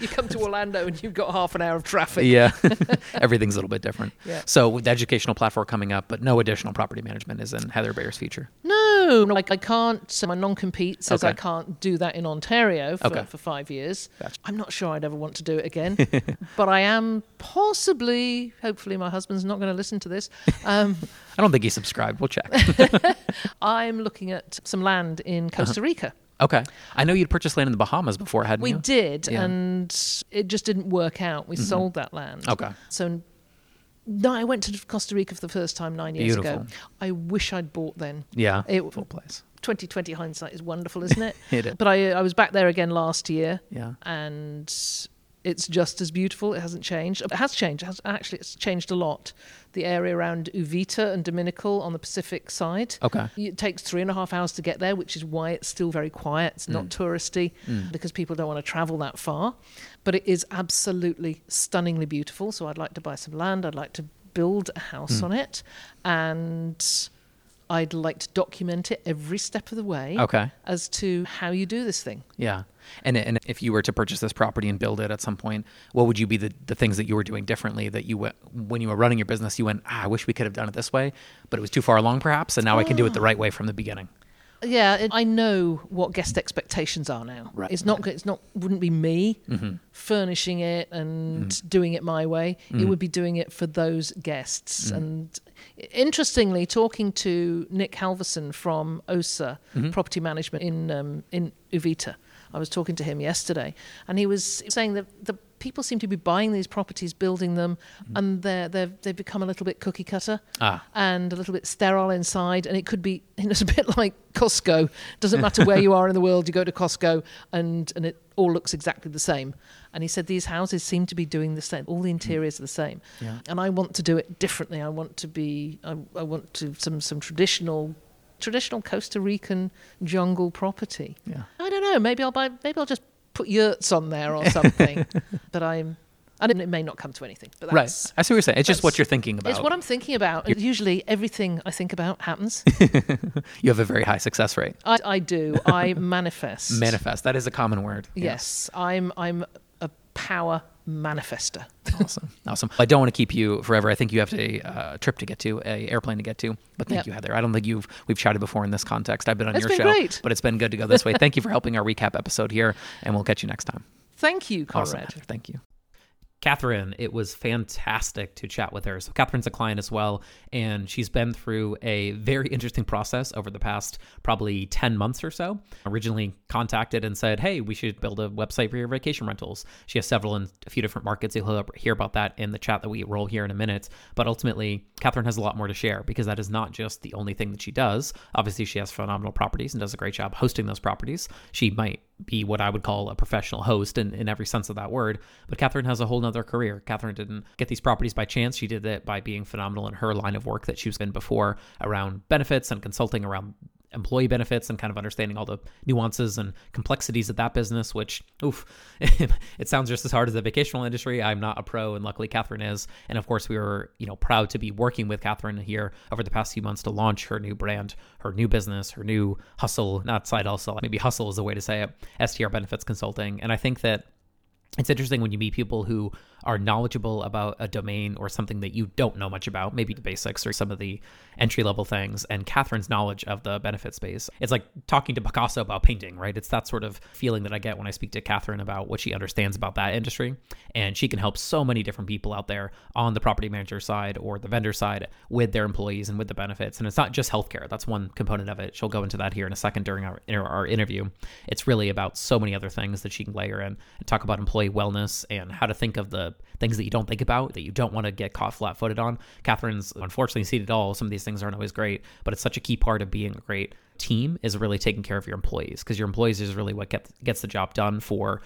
you come to Orlando and you've got half an hour of traffic. Yeah. Everything's a little bit different. Yeah. So with the educational platform coming up, but no additional property management is in Heather Bayer's future. No, like I can't. So my non-compete says I can't do that in Ontario for, Okay. for five years. Gotcha. I'm not sure I'd ever want to do it again, but I am possibly. Hopefully, my husband's not going to listen to this. Um, I don't think he subscribed. We'll check. I'm looking at some land in Uh-huh. Costa Rica. okay. I know you'd purchased land in the Bahamas before, hadn't We you? did, Yeah. Mm-hmm. and it just didn't work out. We sold that land. Okay. So. No, I went to Costa Rica for the first time nine years ago. Beautiful. I wish I'd bought then. Yeah. It- Full place. 2020 hindsight is wonderful, isn't it? It is. But I, I was back there again last year. Yeah. and it's just as beautiful. It hasn't changed. It has changed. It has, actually, it's changed a lot. The area around Uvita and Dominical on the Pacific side. Okay. It takes three and a half hours to get there, which is why it's still very quiet. It's Mm. not touristy because people don't want to travel that far. But it is absolutely stunningly beautiful. So I'd like to buy some land. I'd like to build a Mm. house on it. And I'd like to document it every step of the way. Okay. As to how you do this thing. Yeah. And, and if you were to purchase this property and build it at some point, what would you be the, the things that you were doing differently that you went, when you were running your business, you went, ah, I wish we could have done it this way, but it was too far along perhaps, and now. I can do it the right way from the beginning. Yeah, it, I know what guest expectations are now. Right. It's not. It's not. Wouldn't be me mm-hmm. furnishing it and mm-hmm. doing it my way. Mm-hmm. It would be doing it for those guests. Mm-hmm. And interestingly, talking to Nick Halverson from OSA mm-hmm. Property Management in um, in Uvita, I was talking to him yesterday, and he was saying that the people seem to be buying these properties, building them, mm. and they're, they're, they've become a little bit cookie cutter ah. and a little bit sterile inside. And it could be, it's a bit like Costco. Doesn't matter where you are in the world, you go to Costco and, and it all looks exactly the same. And he said these houses seem to be doing the same. All the mm. interiors mm. are the same. Yeah. And I want to do it differently. I want to be, I, I want to some some traditional traditional Costa Rican jungle property. Yeah. I don't know. Maybe I'll buy. Maybe I'll just put yurts on there or something. but I'm and it may not come to anything. But right. I see what you're saying. It's just what you're thinking about. It's what I'm thinking about. Usually, everything I think about happens. you have a very high success rate. I, I do. I manifest. Manifest. That is a common word. Yes, yeah. I'm. I'm a power manifester. awesome, awesome. I don't want to keep you forever. I think you have a uh, trip to get to, a airplane to get to. But thank yep. you, Heather. I don't think you've we've chatted before in this context. I've been on it's your been show, great. but it's been good to go this way. thank you for helping our recap episode here, and we'll catch you next time. Thank you, Conrad. Awesome. Thank you. Catherine, it was fantastic to chat with her. So, Catherine's a client as well, and she's been through a very interesting process over the past probably 10 months or so. Originally contacted and said, Hey, we should build a website for your vacation rentals. She has several in a few different markets. You'll hear about that in the chat that we roll here in a minute. But ultimately, Catherine has a lot more to share because that is not just the only thing that she does. Obviously, she has phenomenal properties and does a great job hosting those properties. She might be what I would call a professional host in, in every sense of that word. But Catherine has a whole nother career. Catherine didn't get these properties by chance. She did it by being phenomenal in her line of work that she was in before around benefits and consulting around employee benefits and kind of understanding all the nuances and complexities of that business, which, oof, it sounds just as hard as the vacational industry. I'm not a pro, and luckily Catherine is. And of course, we were, you know, proud to be working with Catherine here over the past few months to launch her new brand, her new business, her new hustle, not side hustle, maybe hustle is the way to say it, STR Benefits Consulting. And I think that it's interesting when you meet people who are knowledgeable about a domain or something that you don't know much about, maybe the basics or some of the entry level things, and Catherine's knowledge of the benefit space. It's like talking to Picasso about painting, right? It's that sort of feeling that I get when I speak to Catherine about what she understands about that industry. And she can help so many different people out there on the property manager side or the vendor side with their employees and with the benefits. And it's not just healthcare, that's one component of it. She'll go into that here in a second during our, our interview. It's really about so many other things that she can layer in and talk about employee wellness and how to think of the things that you don't think about that you don't want to get caught flat-footed on. Catherine's unfortunately seen it all. Some of these things aren't always great, but it's such a key part of being a great team is really taking care of your employees because your employees is really what gets the job done for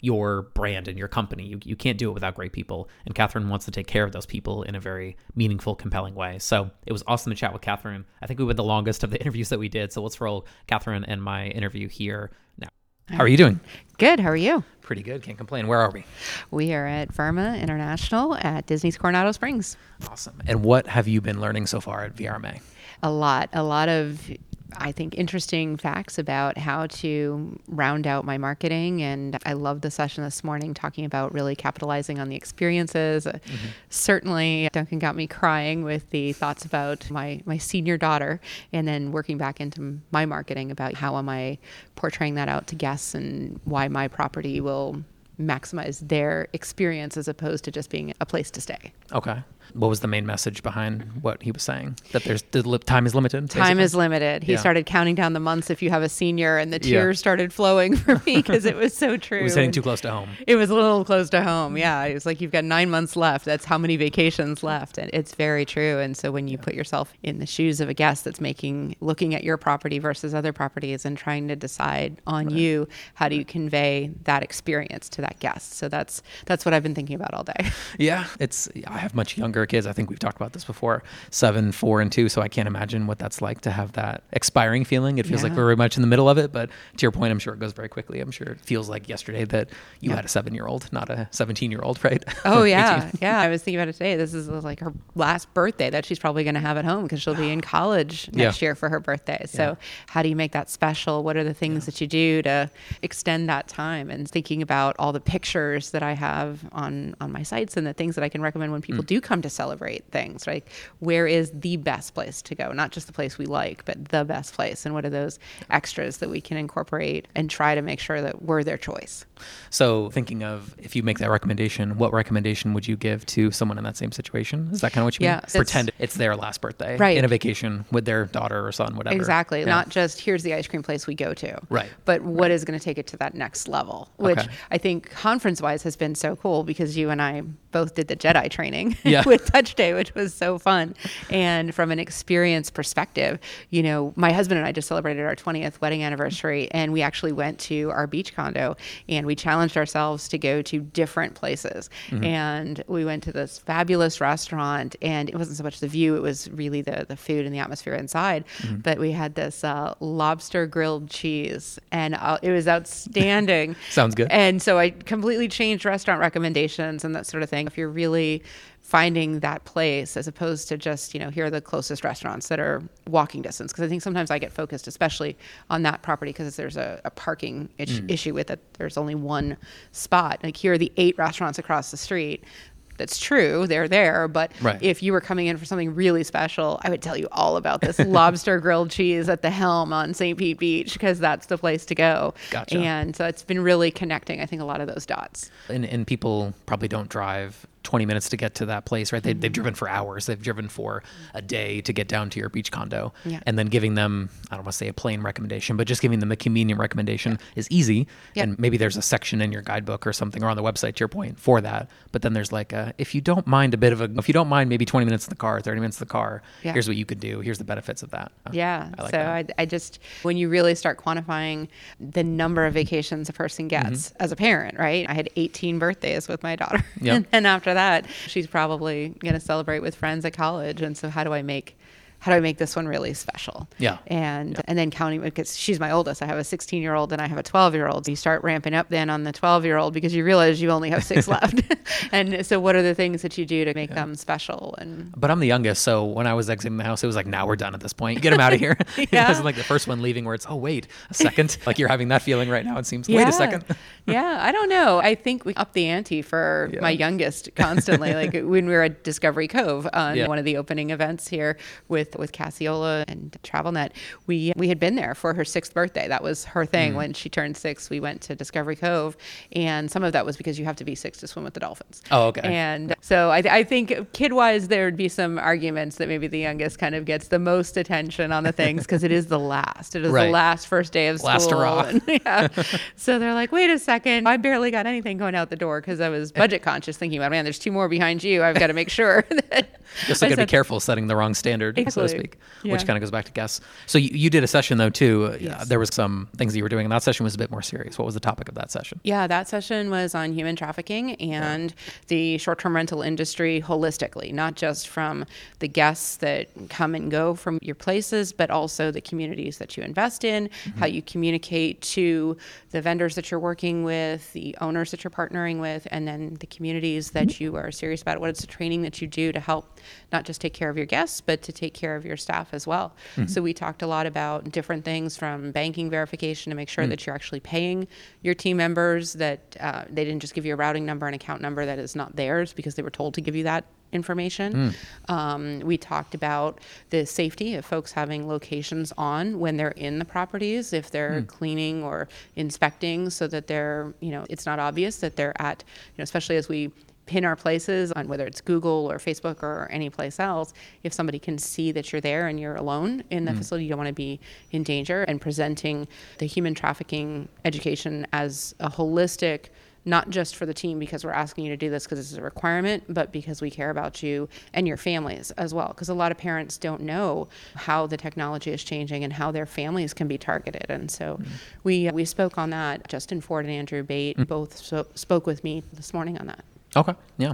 your brand and your company. You, you can't do it without great people. And Catherine wants to take care of those people in a very meaningful, compelling way. So it was awesome to chat with Catherine. I think we went the longest of the interviews that we did. So let's roll Catherine and my interview here. How are you doing? Good. How are you? Pretty good. Can't complain. Where are we? We are at VRMA International at Disney's Coronado Springs. Awesome. And what have you been learning so far at VRMA? A lot. A lot of I think, interesting facts about how to round out my marketing. And I love the session this morning talking about really capitalizing on the experiences. Mm-hmm. Certainly, Duncan got me crying with the thoughts about my, my senior daughter and then working back into my marketing about how am I portraying that out to guests and why my property will maximize their experience as opposed to just being a place to stay. Okay what was the main message behind what he was saying? That there's the li- time is limited. Basically? Time is limited. He yeah. started counting down the months if you have a senior, and the tears yeah. started flowing for me because it was so true. it was hitting too close to home. It was a little close to home. Yeah, it was like you've got nine months left. That's how many vacations left, and it's very true. And so when you yeah. put yourself in the shoes of a guest that's making looking at your property versus other properties and trying to decide on right. you, how do you convey that experience to that guest? So that's that's what I've been thinking about all day. Yeah, it's I have much younger younger kids. I think we've talked about this before seven, four, and two. So I can't imagine what that's like to have that expiring feeling. It feels yeah. like we're very much in the middle of it. But to your point, I'm sure it goes very quickly. I'm sure it feels like yesterday that you had a seven year old, not a 17 year old, right? Oh, yeah. yeah. I was thinking about it today. This is like her last birthday that she's probably going to have at home because she'll be in college next yeah. year for her birthday. So, yeah. how do you make that special? What are the things that you do to extend that time? And thinking about all the pictures that I have on, on my sites and the things that I can recommend when people mm. do come to celebrate things, right? Where is the best place to go? Not just the place we like, but the best place. And what are those extras that we can incorporate and try to make sure that we're their choice? So, thinking of if you make that recommendation, what recommendation would you give to someone in that same situation? Is that kind of what you yeah, mean? Pretend it's their last birthday, right? In a vacation with their daughter or son, whatever. Exactly. Yeah. Not just here's the ice cream place we go to, right? But what right. is going to take it to that next level, which okay. I think conference wise has been so cool because you and I both did the Jedi training yeah. With Touch Stay, which was so fun. And from an experience perspective, you know, my husband and I just celebrated our 20th wedding anniversary, and we actually went to our beach condo and we challenged ourselves to go to different places. Mm-hmm. And we went to this fabulous restaurant, and it wasn't so much the view, it was really the, the food and the atmosphere inside. Mm-hmm. But we had this uh, lobster grilled cheese, and uh, it was outstanding. Sounds good. And so I completely changed restaurant recommendations and that sort of thing. If you're really finding that place as opposed to just you know here are the closest restaurants that are walking distance because i think sometimes i get focused especially on that property because there's a, a parking mm. issue with it there's only one spot like here are the eight restaurants across the street that's true. They're there. But right. if you were coming in for something really special, I would tell you all about this lobster grilled cheese at the Helm on St. Pete Beach because that's the place to go. Gotcha. And so it's been really connecting, I think, a lot of those dots. And, and people probably don't drive 20 minutes to get to that place, right? They, have driven for hours. They've driven for a day to get down to your beach condo. Yeah. And then giving them, I don't want to say a plain recommendation, but just giving them a convenient recommendation yeah. is easy. Yeah. And maybe there's a section in your guidebook or something or on the website, to your point, for that. But then there's like, a, if you don't mind a bit of a, if you don't mind maybe 20 minutes in the car, 30 minutes in the car, here's what you could do. Here's the benefits of that. Yeah. I like so I, I, just, when you really start quantifying the number of vacations a person gets mm-hmm. as a parent, right? I had 18 birthdays with my daughter. Yep. and, and after that, she's probably going to celebrate with friends at college. And so, how do I make how do I make this one really special? Yeah. And yeah. and then counting because she's my oldest. I have a 16 year old and I have a 12 year old. So you start ramping up then on the 12 year old because you realize you only have six left. and so what are the things that you do to make yeah. them special? And but I'm the youngest, so when I was exiting the house, it was like now we're done at this point. Get them out of here. yeah. it wasn't like the first one leaving where it's oh wait a second. like you're having that feeling right now. It seems yeah. wait a second. Yeah, I don't know. I think we up the ante for my youngest constantly. like when we were at Discovery Cove on one of the opening events here with with with Casiola and TravelNet, we we had been there for her sixth birthday. That was her thing. Mm. When she turned six, we went to Discovery Cove, and some of that was because you have to be six to swim with the dolphins. Oh, okay. And so I, I think kid wise, there would be some arguments that maybe the youngest kind of gets the most attention on the things because it is the last. It is right. the last first day of school. Last hurrah. And, yeah. so they're like, wait a second, I barely got anything going out the door because I was budget conscious, thinking about, man, there's two more behind you. I've got to make sure that. Also got to be careful setting the wrong standard, exactly. so to speak, yeah. which kind of goes back to guests. So you, you did a session though too. Yes. there was some things that you were doing, and that session was a bit more serious. What was the topic of that session? Yeah, that session was on human trafficking and yeah. the short-term rental industry holistically, not just from the guests that come and go from your places, but also the communities that you invest in, mm-hmm. how you communicate to the vendors that you're working with, the owners that you're partnering with, and then the communities that mm-hmm. you are serious about. What is the training that you do to help not just take care of your guests, but to take care of your staff as well. Mm-hmm. So we talked a lot about different things from banking verification to make sure mm-hmm. that you're actually paying your team members, that uh, they didn't just give you a routing number and account number that is not theirs because they were told to give you that information. Mm. Um, we talked about the safety of folks having locations on when they're in the properties, if they're mm. cleaning or inspecting, so that they're, you know, it's not obvious that they're at, you know, especially as we pin our places on whether it's Google or Facebook or any place else, if somebody can see that you're there and you're alone in the mm. facility, you don't want to be in danger. And presenting the human trafficking education as a holistic, not just for the team because we're asking you to do this because it's a requirement, but because we care about you and your families as well. Because a lot of parents don't know how the technology is changing and how their families can be targeted. And so mm. we we spoke on that. Justin Ford and Andrew Bate mm. both so, spoke with me this morning on that. Okay. Yeah.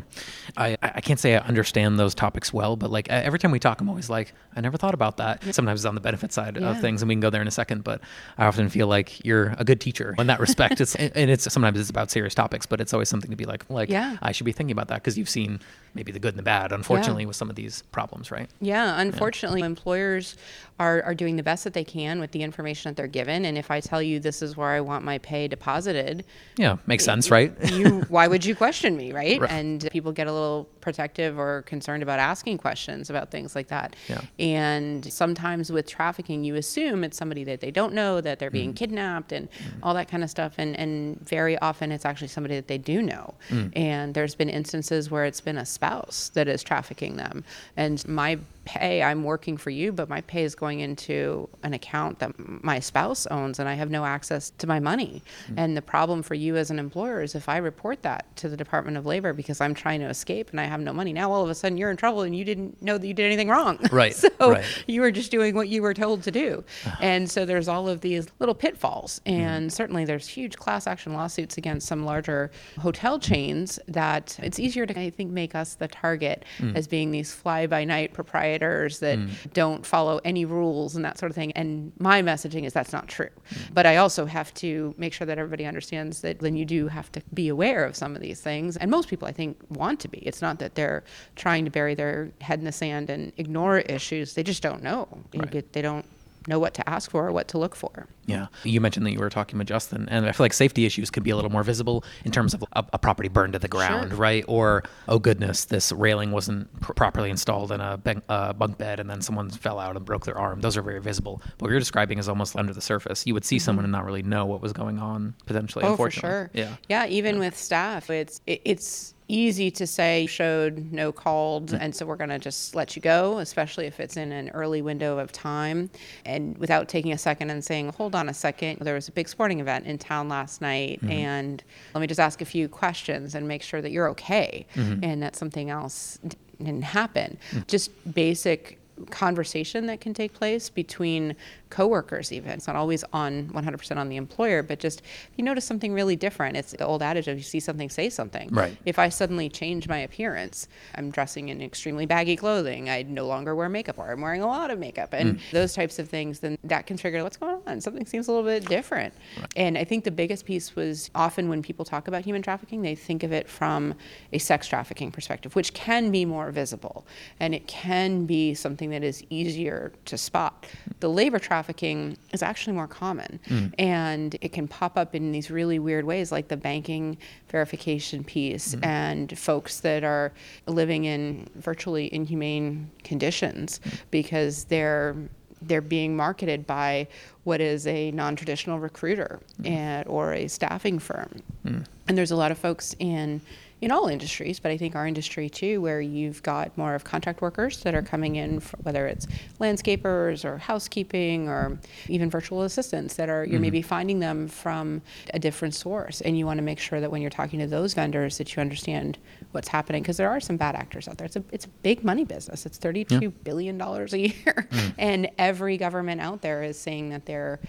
I, I can't say I understand those topics well, but like every time we talk, I'm always like, I never thought about that. Sometimes it's on the benefit side yeah. of things, and we can go there in a second. But I often feel like you're a good teacher in that respect. it's and it's sometimes it's about serious topics, but it's always something to be like, like yeah. I should be thinking about that because you've seen maybe the good and the bad, unfortunately, yeah. with some of these problems, right? Yeah. Unfortunately, employers are are doing the best that they can with the information that they're given, and if I tell you this is where I want my pay deposited, yeah, makes sense, right? you why would you question me, right? right? And people get a little protective or concerned about asking questions about things like that. Yeah. And sometimes with trafficking, you assume it's somebody that they don't know, that they're being mm. kidnapped and mm. all that kind of stuff. And, and very often it's actually somebody that they do know. Mm. And there's been instances where it's been a spouse that is trafficking them. And my pay, I'm working for you, but my pay is going into an account that my spouse owns and I have no access to my money. Mm-hmm. And the problem for you as an employer is if I report that to the Department of Labor because I'm trying to escape and I have no money, now all of a sudden you're in trouble and you didn't know that you did anything wrong. Right. so right. you were just doing what you were told to do. and so there's all of these little pitfalls. Mm-hmm. And mm-hmm. certainly there's huge class action lawsuits against some larger hotel chains that it's easier to, I think, make us the target mm. as being these fly by night proprietors that mm. don't follow any rules and that sort of thing. And my messaging is that's not true. Mm. But I also have to make sure that everybody understands that then you do have to be aware of some of these things. And most people, I think, want to be. It's not that they're trying to bury their head in the sand and ignore issues. They just don't know. Right. They don't know what to ask for or what to look for. Yeah. You mentioned that you were talking with Justin, and I feel like safety issues could be a little more visible in terms of a, a property burned to the ground, sure. right? Or, oh goodness, this railing wasn't pr- properly installed in a ben- uh, bunk bed and then someone fell out and broke their arm. Those are very visible. What you're describing is almost under the surface. You would see mm-hmm. someone and not really know what was going on potentially, oh, unfortunately. For sure. Yeah. Yeah. Even yeah. with staff, it's, it, it's, easy to say showed no called mm. and so we're going to just let you go especially if it's in an early window of time and without taking a second and saying hold on a second there was a big sporting event in town last night mm-hmm. and let me just ask a few questions and make sure that you're okay mm-hmm. and that something else didn't happen mm-hmm. just basic conversation that can take place between coworkers even. It's not always on 100% on the employer but just if you notice something really different it's the old adage of you see something say something. Right. If i suddenly change my appearance i'm dressing in extremely baggy clothing i no longer wear makeup or i'm wearing a lot of makeup and mm. those types of things then that can trigger what's going on? Something seems a little bit different. Right. and i think the biggest piece was often when people talk about human trafficking they think of it from a sex trafficking perspective which can be more visible and it can be something that is easier to spot. The labor trafficking trafficking is actually more common. Mm. And it can pop up in these really weird ways, like the banking verification piece mm. and folks that are living in virtually inhumane conditions mm. because they're they're being marketed by what is a non-traditional recruiter mm. and, or a staffing firm. Mm. And there's a lot of folks in in all industries, but I think our industry too, where you've got more of contract workers that are coming in, for, whether it's landscapers or housekeeping or even virtual assistants that are, you're mm-hmm. maybe finding them from a different source. And you want to make sure that when you're talking to those vendors that you understand what's happening because there are some bad actors out there. It's a, it's a big money business. It's thirty-two yeah. billion dollars a year. Mm. And every government out there is saying that they're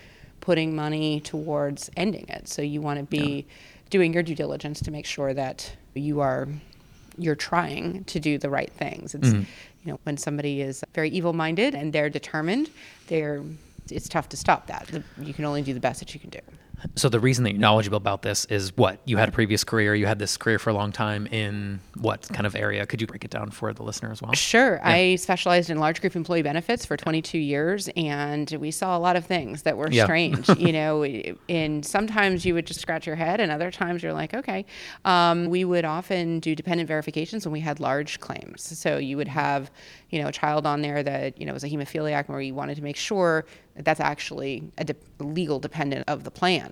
putting money towards ending it. So you want to be yeah. doing your due diligence to make sure that you are you're trying to do the right things. It's mm-hmm. you know when somebody is very evil-minded and they're determined, they're it's tough to stop that. You can only do the best that you can do. So the reason that you're knowledgeable about this is what you had a previous career. You had this career for a long time in what kind of area? Could you break it down for the listener as well? Sure. Yeah. I specialized in large group employee benefits for 22 years, and we saw a lot of things that were yeah. strange. you know, and sometimes you would just scratch your head, and other times you're like, okay. Um, we would often do dependent verifications when we had large claims. So you would have, you know, a child on there that you know was a hemophiliac, where you wanted to make sure that that's actually a de- legal dependent of the plan.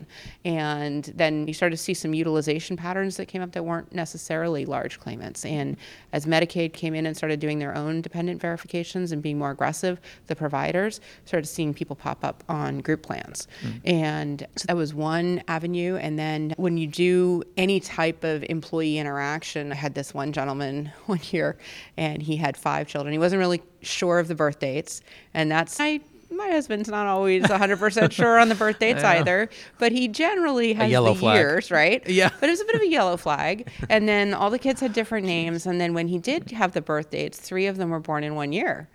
And then you started to see some utilization patterns that came up that weren't necessarily large claimants. And as Medicaid came in and started doing their own dependent verifications and being more aggressive, the providers started seeing people pop up on group plans. Mm. And so that was one avenue. And then when you do any type of employee interaction, I had this one gentleman one year and he had five children. He wasn't really sure of the birth dates. And that's, I my husband's not always 100% sure on the birth dates either, but he generally has the flag. years, right? Yeah. But it was a bit of a yellow flag. And then all the kids had different names. And then when he did have the birth dates, three of them were born in one year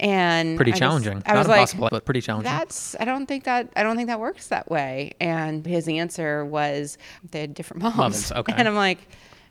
and pretty I challenging. Was, I Not was impossible, like, but pretty challenging. That's I don't think that I don't think that works that way. And his answer was they had different moms. moms okay. And I'm like,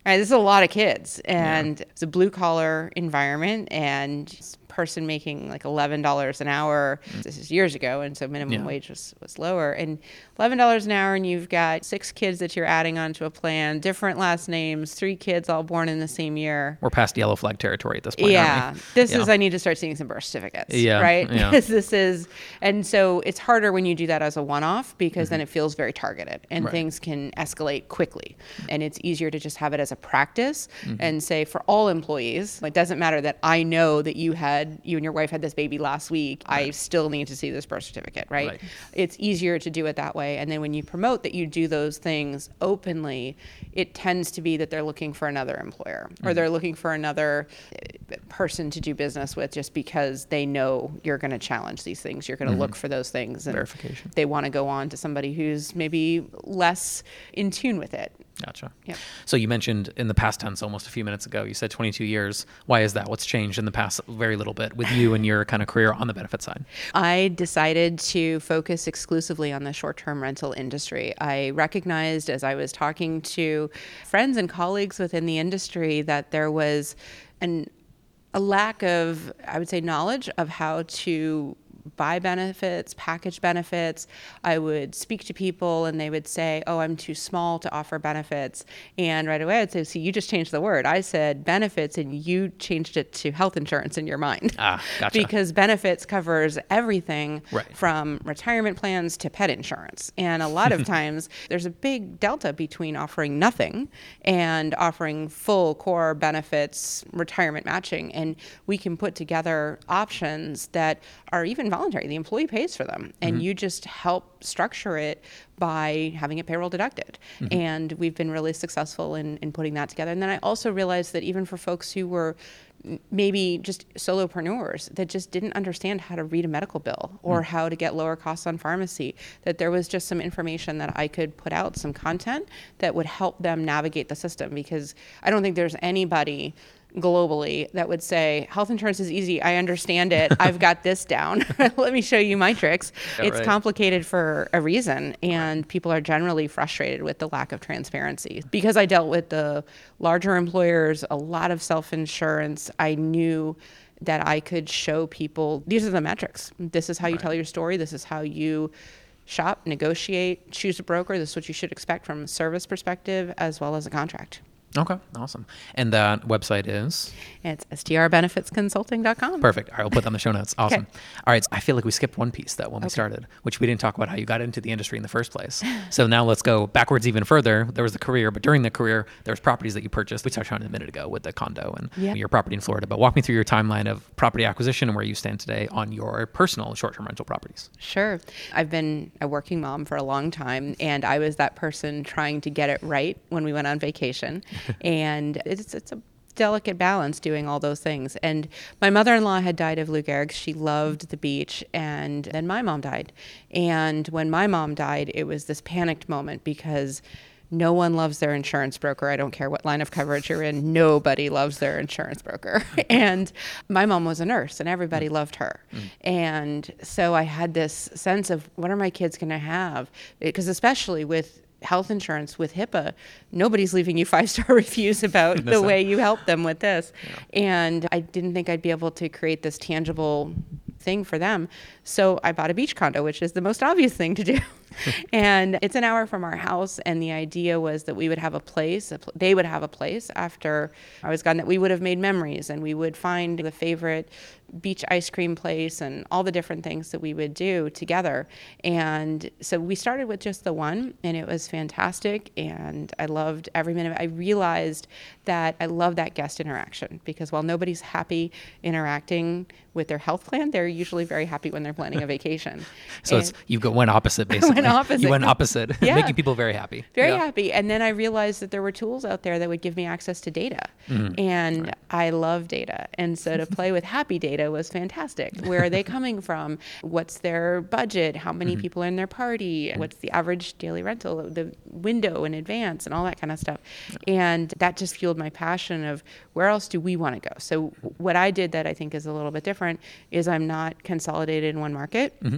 all right, this is a lot of kids, and yeah. it's a blue collar environment, and person making like eleven dollars an hour. This is years ago, and so minimum yeah. wage was, was lower. And eleven dollars an hour, and you've got six kids that you're adding onto a plan, different last names, three kids all born in the same year. We're past yellow flag territory at this point. Yeah, this yeah. is I need to start seeing some birth certificates. Yeah, right. Yeah. this is, and so it's harder when you do that as a one-off because mm-hmm. then it feels very targeted, and right. things can escalate quickly, and it's easier to just have it as a practice mm-hmm. and say for all employees, it doesn't matter that I know that you had you and your wife had this baby last week. Right. I still need to see this birth certificate, right? right? It's easier to do it that way. And then when you promote that you do those things openly, it tends to be that they're looking for another employer mm-hmm. or they're looking for another uh, person to do business with just because they know you're going to challenge these things. You're going to mm-hmm. look for those things. And Verification. They want to go on to somebody who's maybe less in tune with it. Gotcha. Yeah. So you mentioned in the past tense almost a few minutes ago, you said 22 years. Why is that? What's changed in the past very little bit with you and your kind of career on the benefit side? I decided to focus exclusively on the short term rental industry. I recognized as I was talking to friends and colleagues within the industry that there was an a lack of, I would say, knowledge of how to buy benefits, package benefits. I would speak to people and they would say, Oh, I'm too small to offer benefits. And right away I'd say, See, you just changed the word. I said benefits and you changed it to health insurance in your mind. Ah, gotcha. because benefits covers everything right. from retirement plans to pet insurance. And a lot of times there's a big delta between offering nothing and offering full core benefits, retirement matching. And we can put together options that are even voluntary. The employee pays for them, and mm-hmm. you just help structure it by having it payroll deducted. Mm-hmm. And we've been really successful in, in putting that together. And then I also realized that even for folks who were maybe just solopreneurs that just didn't understand how to read a medical bill or mm. how to get lower costs on pharmacy that there was just some information that I could put out some content that would help them navigate the system because I don't think there's anybody globally that would say health insurance is easy. I understand it. I've got this down. Let me show you my tricks. Yeah, it's right. complicated for a reason and people are generally frustrated with the lack of transparency. Because i dealt with the larger employers a lot of self-insurance i knew that i could show people these are the metrics. This is how you right. tell your story. This is how you shop negotiate choose a broker. This is what you should expect from a service perspective as well as a contract Okay, awesome. And that website is? It's strbenefitsconsulting.com. Perfect. All right, we'll put that in the show notes. Awesome. Okay. All right, so I feel like we skipped one piece that when okay. we started, which we didn't talk about how you got into the industry in the first place. so now let's go backwards even further. There was the career, but during the career, there was properties that you purchased. We touched on it a minute ago with the condo and yep. your property in Florida. But walk me through your timeline of property acquisition and where you stand today on your personal short-term rental properties. Sure. I've been a working mom for a long time, and I was that person trying to get it right when we went on vacation. and it's it's a delicate balance doing all those things. And my mother-in-law had died of Lou Gehrig's. She loved the beach, and then my mom died. And when my mom died, it was this panicked moment because no one loves their insurance broker. I don't care what line of coverage you're in. Nobody loves their insurance broker. and my mom was a nurse and everybody mm. loved her. Mm. And so I had this sense of what are my kids going to have? Because especially with health insurance with HIPAA, nobody's leaving you five star reviews about the way you help them with this. Yeah. And I didn't think I'd be able to create this tangible thing for them. So I bought a beach condo, which is the most obvious thing to do. and it's an hour from our house. And the idea was that we would have a place, a pl- they would have a place after I was gone, that we would have made memories and we would find the favorite beach ice cream place and all the different things that we would do together. And so we started with just the one, and it was fantastic. And I loved every minute. I realized that I love that guest interaction because while nobody's happy interacting with their health plan, they're usually very happy when they're planning a vacation. so it's, you've got one opposite basically went opposite. You went opposite, yeah. making people very happy. Very yeah. happy. And then I realized that there were tools out there that would give me access to data. Mm-hmm. And right. I love data. And so to play with happy data was fantastic. Where are they coming from? What's their budget? How many mm-hmm. people are in their party? What's the average daily rental? The window in advance and all that kind of stuff. And that just fueled my passion of where else do we want to go? So what I did that I think is a little bit different is I'm not consolidated in one market. Mm-hmm.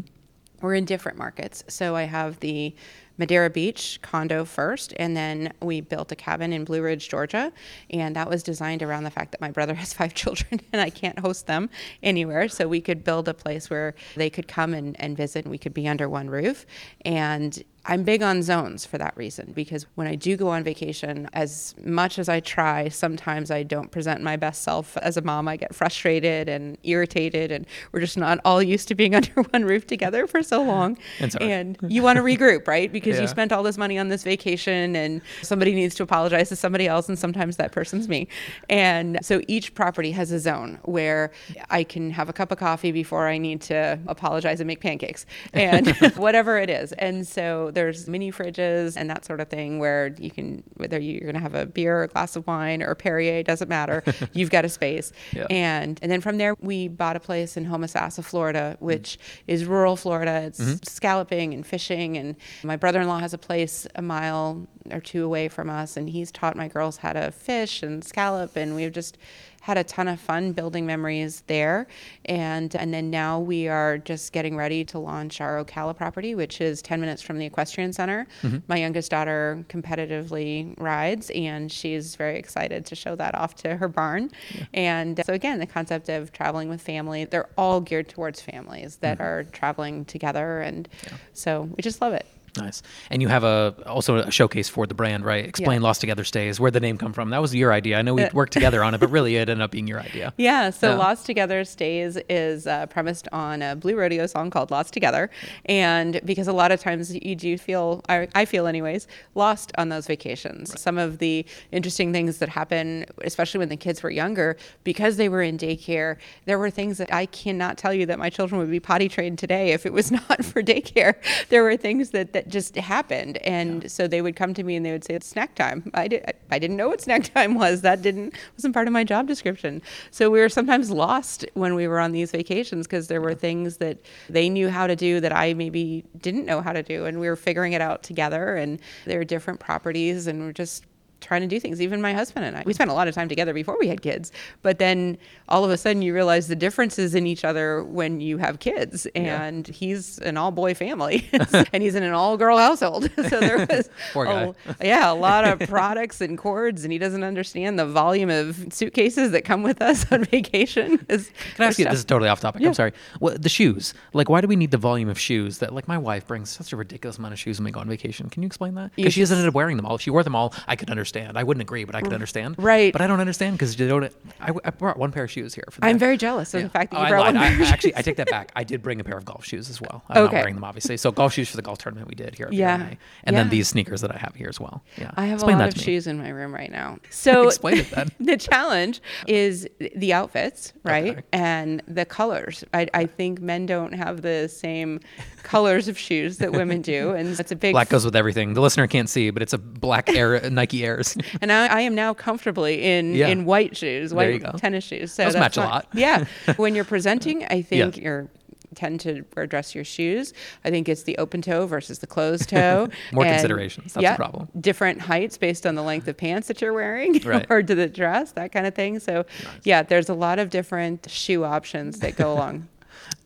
We're in different markets. So I have the Madeira Beach condo first, and then we built a cabin in Blue Ridge, Georgia. And that was designed around the fact that my brother has five children and I can't host them anywhere. So we could build a place where they could come and, and visit and we could be under one roof. And I'm big on zones for that reason because when I do go on vacation, as much as I try, sometimes I don't present my best self as a mom. I get frustrated and irritated, and we're just not all used to being under one roof together for so long. and you want to regroup, right? Because yeah. you spent all this money on this vacation, and somebody needs to apologize to somebody else, and sometimes that person's me. And so each property has a zone where I can have a cup of coffee before I need to apologize and make pancakes, and whatever it is. And so there's mini fridges and that sort of thing where you can whether you're going to have a beer or a glass of wine or a Perrier doesn't matter. You've got a space. Yeah. And and then from there we bought a place in Homosassa, Florida, which mm-hmm. is rural Florida. It's mm-hmm. scalloping and fishing and my brother-in-law has a place a mile or two away from us and he's taught my girls how to fish and scallop and we've just had a ton of fun building memories there. And and then now we are just getting ready to launch our Ocala property, which is 10 minutes from the equestrian center. Mm-hmm. My youngest daughter competitively rides, and she's very excited to show that off to her barn. Yeah. And so again, the concept of traveling with family, they're all geared towards families that mm-hmm. are traveling together, and yeah. so we just love it. Nice. And you have a also a showcase for the brand, right? Explain yeah. Lost Together Stays, where the name come from. That was your idea. I know we uh, worked together on it, but really it ended up being your idea. Yeah. So yeah. Lost Together Stays is uh, premised on a Blue Rodeo song called Lost Together, and because a lot of times you do feel, I, I feel anyways, lost on those vacations. Right. Some of the interesting things that happen, especially when the kids were younger, because they were in daycare, there were things that I cannot tell you that my children would be potty trained today if it was not for daycare. There were things that, that that just happened. And yeah. so they would come to me and they would say, it's snack time. I, did, I didn't know what snack time was. That didn't wasn't part of my job description. So we were sometimes lost when we were on these vacations because there were things that they knew how to do that I maybe didn't know how to do. And we were figuring it out together. And there are different properties and we're just trying to do things. Even my husband and I, we spent a lot of time together before we had kids. But then all of a sudden, you realize the differences in each other when you have kids. And yeah. he's an all boy family, and he's in an all girl household. so there was, a, yeah, a lot of products and cords, and he doesn't understand the volume of suitcases that come with us on vacation. Can I ask you? This is totally off topic. Yeah. I'm sorry. Well, the shoes. Like, why do we need the volume of shoes? That like my wife brings such a ridiculous amount of shoes when we go on vacation. Can you explain that? Because she up wearing them all. If she wore them all, I could understand understand. I wouldn't agree, but I could mm. understand. Right. But I don't understand because you don't. I, I, brought one pair of shoes here. For. I'm very jealous of yeah. the fact that you oh, brought one pair I, Actually, I take that back. I did bring a pair of golf shoes as well. I'm okay. not wearing them obviously. So golf shoes for the golf tournament we did here. At yeah. and yeah. then these sneakers that I have here as well. Yeah. I have Explain a lot of shoes in my room right now. So Explain it then. the challenge is the outfits, right, okay. and the colors. I, I think men don't have the same colors of shoes that women do, and it's a big black goes with everything. The listener can't see, but it's a black Air Nike And I, I, am now comfortably in yeah. in white shoes, white tennis shoes. So Those match not, a lot. yeah, when you're presenting, I think yeah. you're tend to address your shoes. I think it's the open toe versus the closed toe. More and, considerations. That's yeah, the problem. Different heights based on the length of pants that you're wearing right. or to the dress, that kind of thing. So, nice. yeah, there's a lot of different shoe options that go along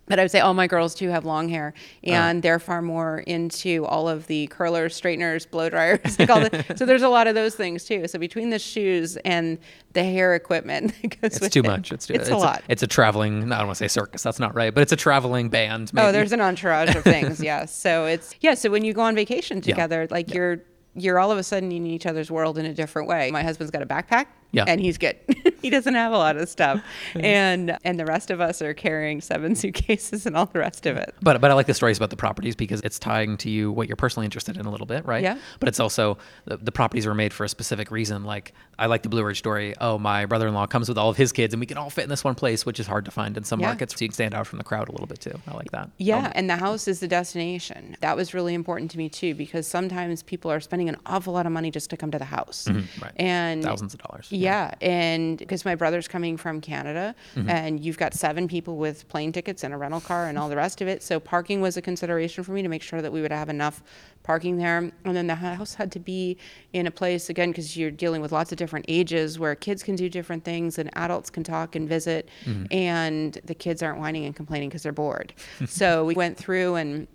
but I would say all my girls too have long hair, oh. and they're far more into all of the curlers, straighteners, blow dryers. the, so there's a lot of those things too. So between the shoes and the hair equipment, it's too it, much. It's, too, it's, it's a, a lot. It's a traveling. I don't want to say circus. That's not right, but it's a traveling band. Oh, maybe. Oh, there's an entourage of things. yes. So it's yeah. So when you go on vacation together, yeah. like yeah. you're you're all of a sudden in each other's world in a different way. My husband's got a backpack Yeah. And he's good. he doesn't have a lot of stuff. and and the rest of us are carrying seven suitcases and all the rest of it. But but I like the stories about the properties because it's tying to you what you're personally interested in a little bit, right? Yeah. But it's also the, the properties were made for a specific reason. Like I like the Blue Ridge story. Oh, my brother-in-law comes with all of his kids and we can all fit in this one place, which is hard to find in some yeah. markets. So you can stand out from the crowd a little bit too. I like that. Yeah, um, and the house is the destination. That was really important to me too because sometimes people are spending an awful lot of money just to come to the house. Mm-hmm, right. And thousands of dollars. Yeah, and because my brother's coming from Canada mm-hmm. and you've got seven people with plane tickets and a rental car and all the rest of it. So parking was a consideration for me to make sure that we would have enough parking there. And then the house had to be in a place again because you're dealing with lots of different ages where kids can do different things and adults can talk and visit mm-hmm. and the kids aren't whining and complaining because they're bored. so we went through and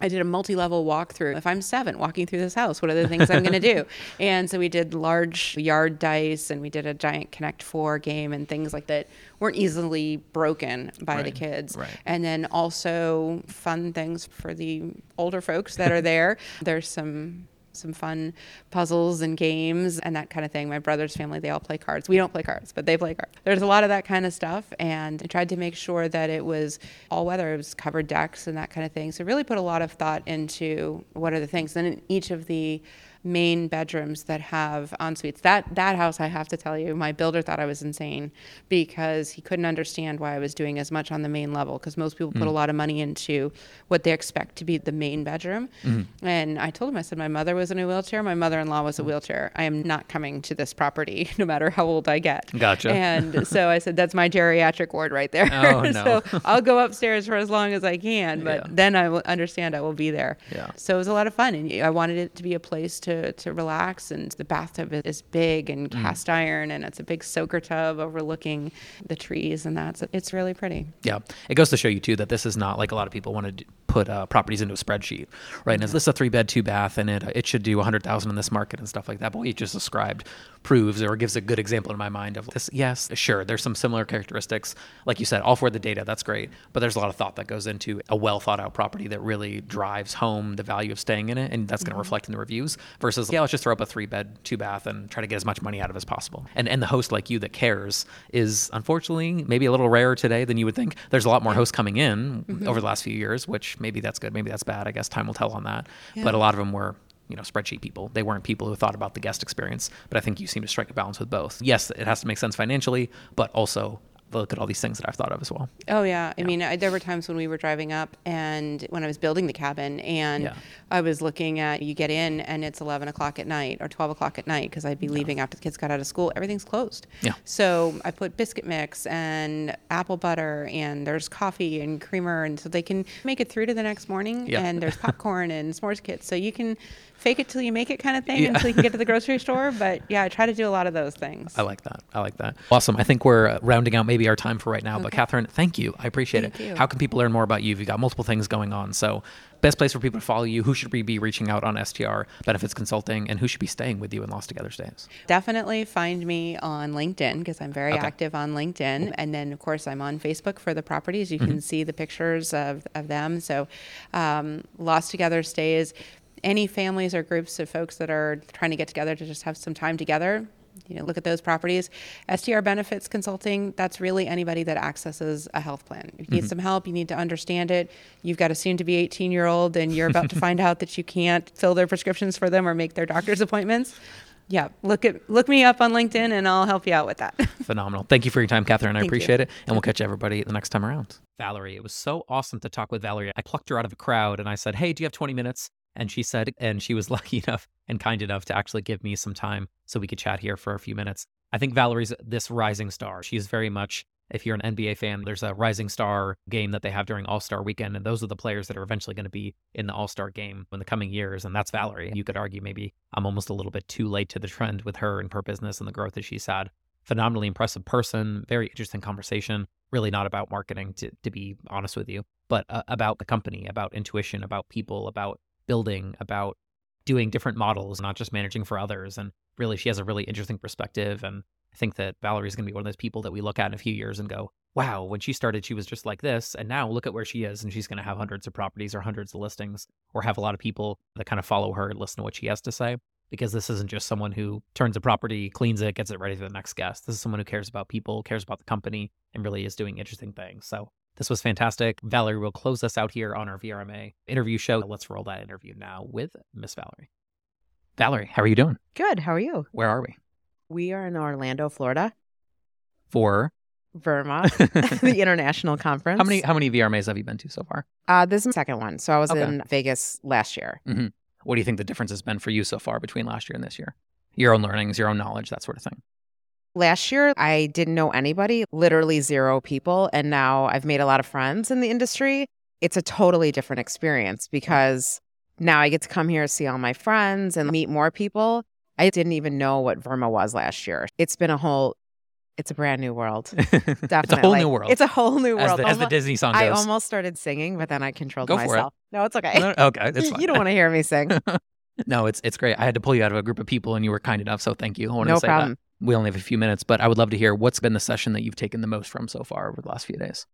I did a multi-level walkthrough. If I'm seven walking through this house, what are the things I'm going to do? And so we did large yard dice, and we did a giant Connect Four game, and things like that weren't easily broken by right. the kids. Right. And then also fun things for the older folks that are there. There's some some fun puzzles and games and that kind of thing. My brother's family, they all play cards. We don't play cards, but they play cards. There's a lot of that kind of stuff. And I tried to make sure that it was all weather, it was covered decks and that kind of thing. So really put a lot of thought into what are the things. In each of the main bedrooms that have en suites. That that house, I have to tell you, my builder thought I was insane because he couldn't understand why I was doing as much on the main level. Because most people mm. put a lot of money into what they expect to be the main bedroom. Mm-hmm. And I told him, I said, my mother was in a wheelchair, my mother-in-law was a wheelchair. I am not coming to this property, no matter how old I get. Gotcha. And so I said, that's my geriatric ward right there. Oh, no. so I'll go upstairs for as long as I can, but yeah. then I will understand I will be there. Yeah. So it was a lot of fun, and I wanted it to be a place to to relax. And the bathtub is big and mm. cast mm. iron, and it's a big soaker tub overlooking the trees, and that's it's really pretty. Yeah, it goes to show you too that this is not like a lot of people want to put uh, properties into a spreadsheet, right? And is this a three bed, two bath, and it it should do a hundred thousand in this market and stuff like that. But what you just described proves or gives a good example in my mind of this. Yes, sure, there's some similar characteristics, like you said, all for the data. That's great, but there's a lot of thought that goes into a well thought out property that really drives home the value of staying in it, and that's going to mm-hmm. reflect in the reviews. Versus, yeah, let's just throw up a three bed, two bath, and try to get as much money out of as possible. And and the host like you that cares is unfortunately maybe a little rarer today than you would think. There's a lot more hosts coming in mm-hmm. over the last few years, which maybe that's good, maybe that's bad. I guess time will tell on that. Yeah. But a lot of them were you know spreadsheet people they weren't people who thought about the guest experience but i think you seem to strike a balance with both yes it has to make sense financially but also look at all these things that I've thought of as well. Oh yeah, I mean, I, there were times when we were driving up and when I was building the cabin, and yeah. I was looking at you get in and it's eleven o'clock at night or twelve o'clock at night because I'd be leaving after the kids got out of school. Everything's closed. Yeah. So I put biscuit mix and apple butter and there's coffee and creamer, and so they can make it through to the next morning. Yeah. And there's popcorn and s'mores kits, so you can fake it till you make it kind of thing yeah. until you can get to the grocery store. But yeah, I try to do a lot of those things. I like that. I like that. Awesome. I think we're rounding out maybe our time for right now. Okay. But Catherine, thank you. I appreciate thank it. You. How can people learn more about you? You've got multiple things going on. So best place for people to follow you? Who should we be reaching out on STR Benefits Consulting, and who should be staying with you in Lost Together Stays? Definitely find me on LinkedIn because I'm very okay. active on LinkedIn, and then of course I'm on Facebook for the properties. You mm-hmm. can see the pictures of, of them. So, um, Lost Together Stays any families or groups of folks that are trying to get together to just have some time together, you know, look at those properties. STR benefits consulting, that's really anybody that accesses a health plan. If you need mm-hmm. some help, you need to understand it. You've got a soon to be 18 year old and you're about to find out that you can't fill their prescriptions for them or make their doctor's appointments. Yeah, look at look me up on LinkedIn and I'll help you out with that. Phenomenal. Thank you for your time, Catherine. I Thank appreciate you. it. And we'll catch everybody the next time around. Valerie, it was so awesome to talk with Valerie. I plucked her out of a crowd and I said, Hey, do you have 20 minutes? And she said, and she was lucky enough and kind enough to actually give me some time so we could chat here for a few minutes. I think Valerie's this rising star. She's very much, if you're an NBA fan, there's a rising star game that they have during All Star weekend. And those are the players that are eventually going to be in the All Star game in the coming years. And that's Valerie. You could argue maybe I'm almost a little bit too late to the trend with her and her business and the growth that she's had. Phenomenally impressive person, very interesting conversation. Really not about marketing, to, to be honest with you, but uh, about the company, about intuition, about people, about building, about doing different models, not just managing for others. And really, she has a really interesting perspective. And I think that Valerie is going to be one of those people that we look at in a few years and go, wow, when she started, she was just like this. And now look at where she is. And she's going to have hundreds of properties or hundreds of listings or have a lot of people that kind of follow her and listen to what she has to say. because this isn't just someone who turns a property, cleans it, gets it ready for the next guest. This is someone who cares about people, cares about the company, and really is doing interesting things. So this was fantastic. Valerie will close us out here on our VRMA interview show. Let's roll that interview now with Miss Valerie. Valerie, how are you doing? Good. How are you? Where are we? We are in Orlando, Florida. For VRMA, the international conference. How many how many VRMAs have you been to so far? Uh, this is the second one. So I was okay. in Vegas last year. Mm-hmm. What do you think the difference has been for you so far between last year and this year? Your own learnings, your own knowledge, that sort of thing. Last year, I didn't know anybody, literally zero people. And now I've made a lot of friends in the industry. It's a totally different experience because now I get to come here, see all my friends, and meet more people. I didn't even know what VRMA was last year. It's been a whole it's a brand new world. Definitely. it's a whole new world. It's a whole new world. As the, as the Disney song goes. I almost started singing, but then I controlled Go myself. It. No, it's okay. No, okay, it's fine. You don't want to hear me sing. no, it's it's great. I had to pull you out of a group of people, and you were kind enough, so thank you. I wanted no to say problem. that. We only have a few minutes, but I would love to hear what's been the session that you've taken the most from so far over the last few days.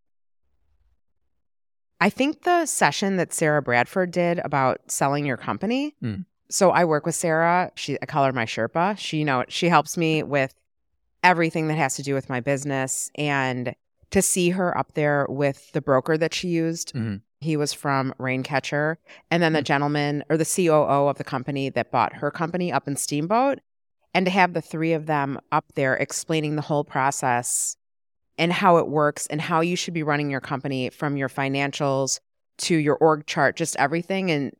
I think the session that Sarah Bradford did about selling your company. Mm. So I work with Sarah. She I call her my Sherpa. She you know she helps me with everything that has to do with my business and to see her up there with the broker that she used. Mm-hmm. He was from Raincatcher. And then the mm-hmm. gentleman or the COO of the company that bought her company up in Steamboat. And to have the three of them up there explaining the whole process and how it works and how you should be running your company from your financials to your org chart, just everything. And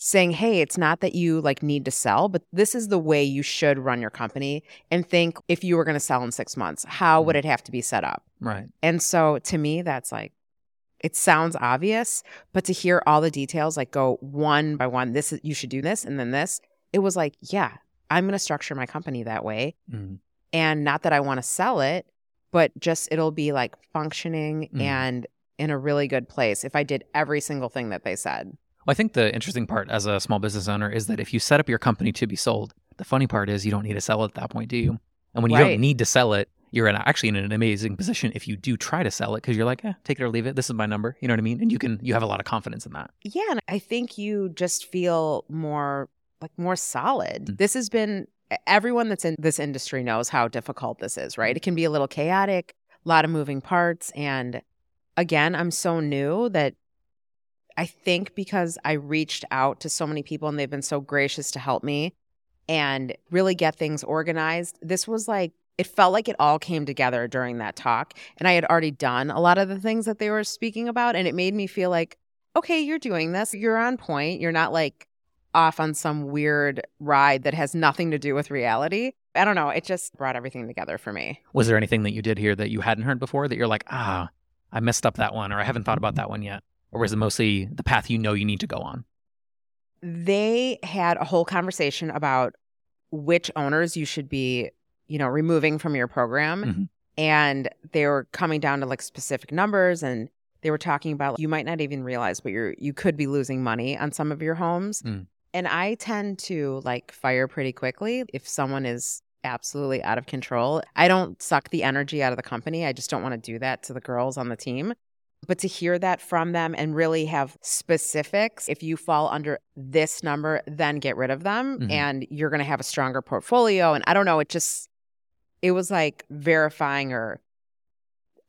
saying, hey, it's not that you like need to sell, but this is the way you should run your company and think if you were going to sell in six months, how would mm. it have to be set up? Right. And so to me, that's like, it sounds obvious, but to hear all the details, like go one by one, this is, you should do this and then this, it was like, yeah, I'm going to structure my company that way. Mm. And not that I want to sell it, but just it'll be like functioning mm. and in a really good place if I did every single thing that they said. Well, I think the interesting part as a small business owner is that if you set up your company to be sold, the funny part is you don't need to sell it at that point, do you? And when you right. don't need to sell it, you're in actually in an amazing position if you do try to sell it because you're like, eh, take it or leave it. This is my number. You know what I mean? And you can you have a lot of confidence in that. Yeah, and I think you just feel more like more solid. Mm-hmm. This has been everyone that's in this industry knows how difficult this is, right? It can be a little chaotic, a lot of moving parts, and again, I'm so new that I think because I reached out to so many people and they've been so gracious to help me and really get things organized. This was like, it felt like it all came together during that talk. And I had already done a lot of the things that they were speaking about. And it made me feel like, okay, you're doing this. You're on point. You're not like off on some weird ride that has nothing to do with reality. I don't know. It just brought everything together for me. Was there anything that you did here that you hadn't heard before that you're like, ah, I messed up that one or I haven't thought about that one yet? or was it mostly the path you know you need to go on? They had a whole conversation about which owners you should be, you know, removing from your program. Mm-hmm. And they were coming down to like specific numbers and they were talking about like, you might not even realize, but you're you could be losing money on some of your homes. Mm. And I tend to like fire pretty quickly if someone is absolutely out of control. I don't suck the energy out of the company. I just don't want to do that to the girls on the team. But to hear that from them and really have specifics, if you fall under this number, then get rid of them mm-hmm. and you're going to have a stronger portfolio. And I don't know, it just, it was like verifying or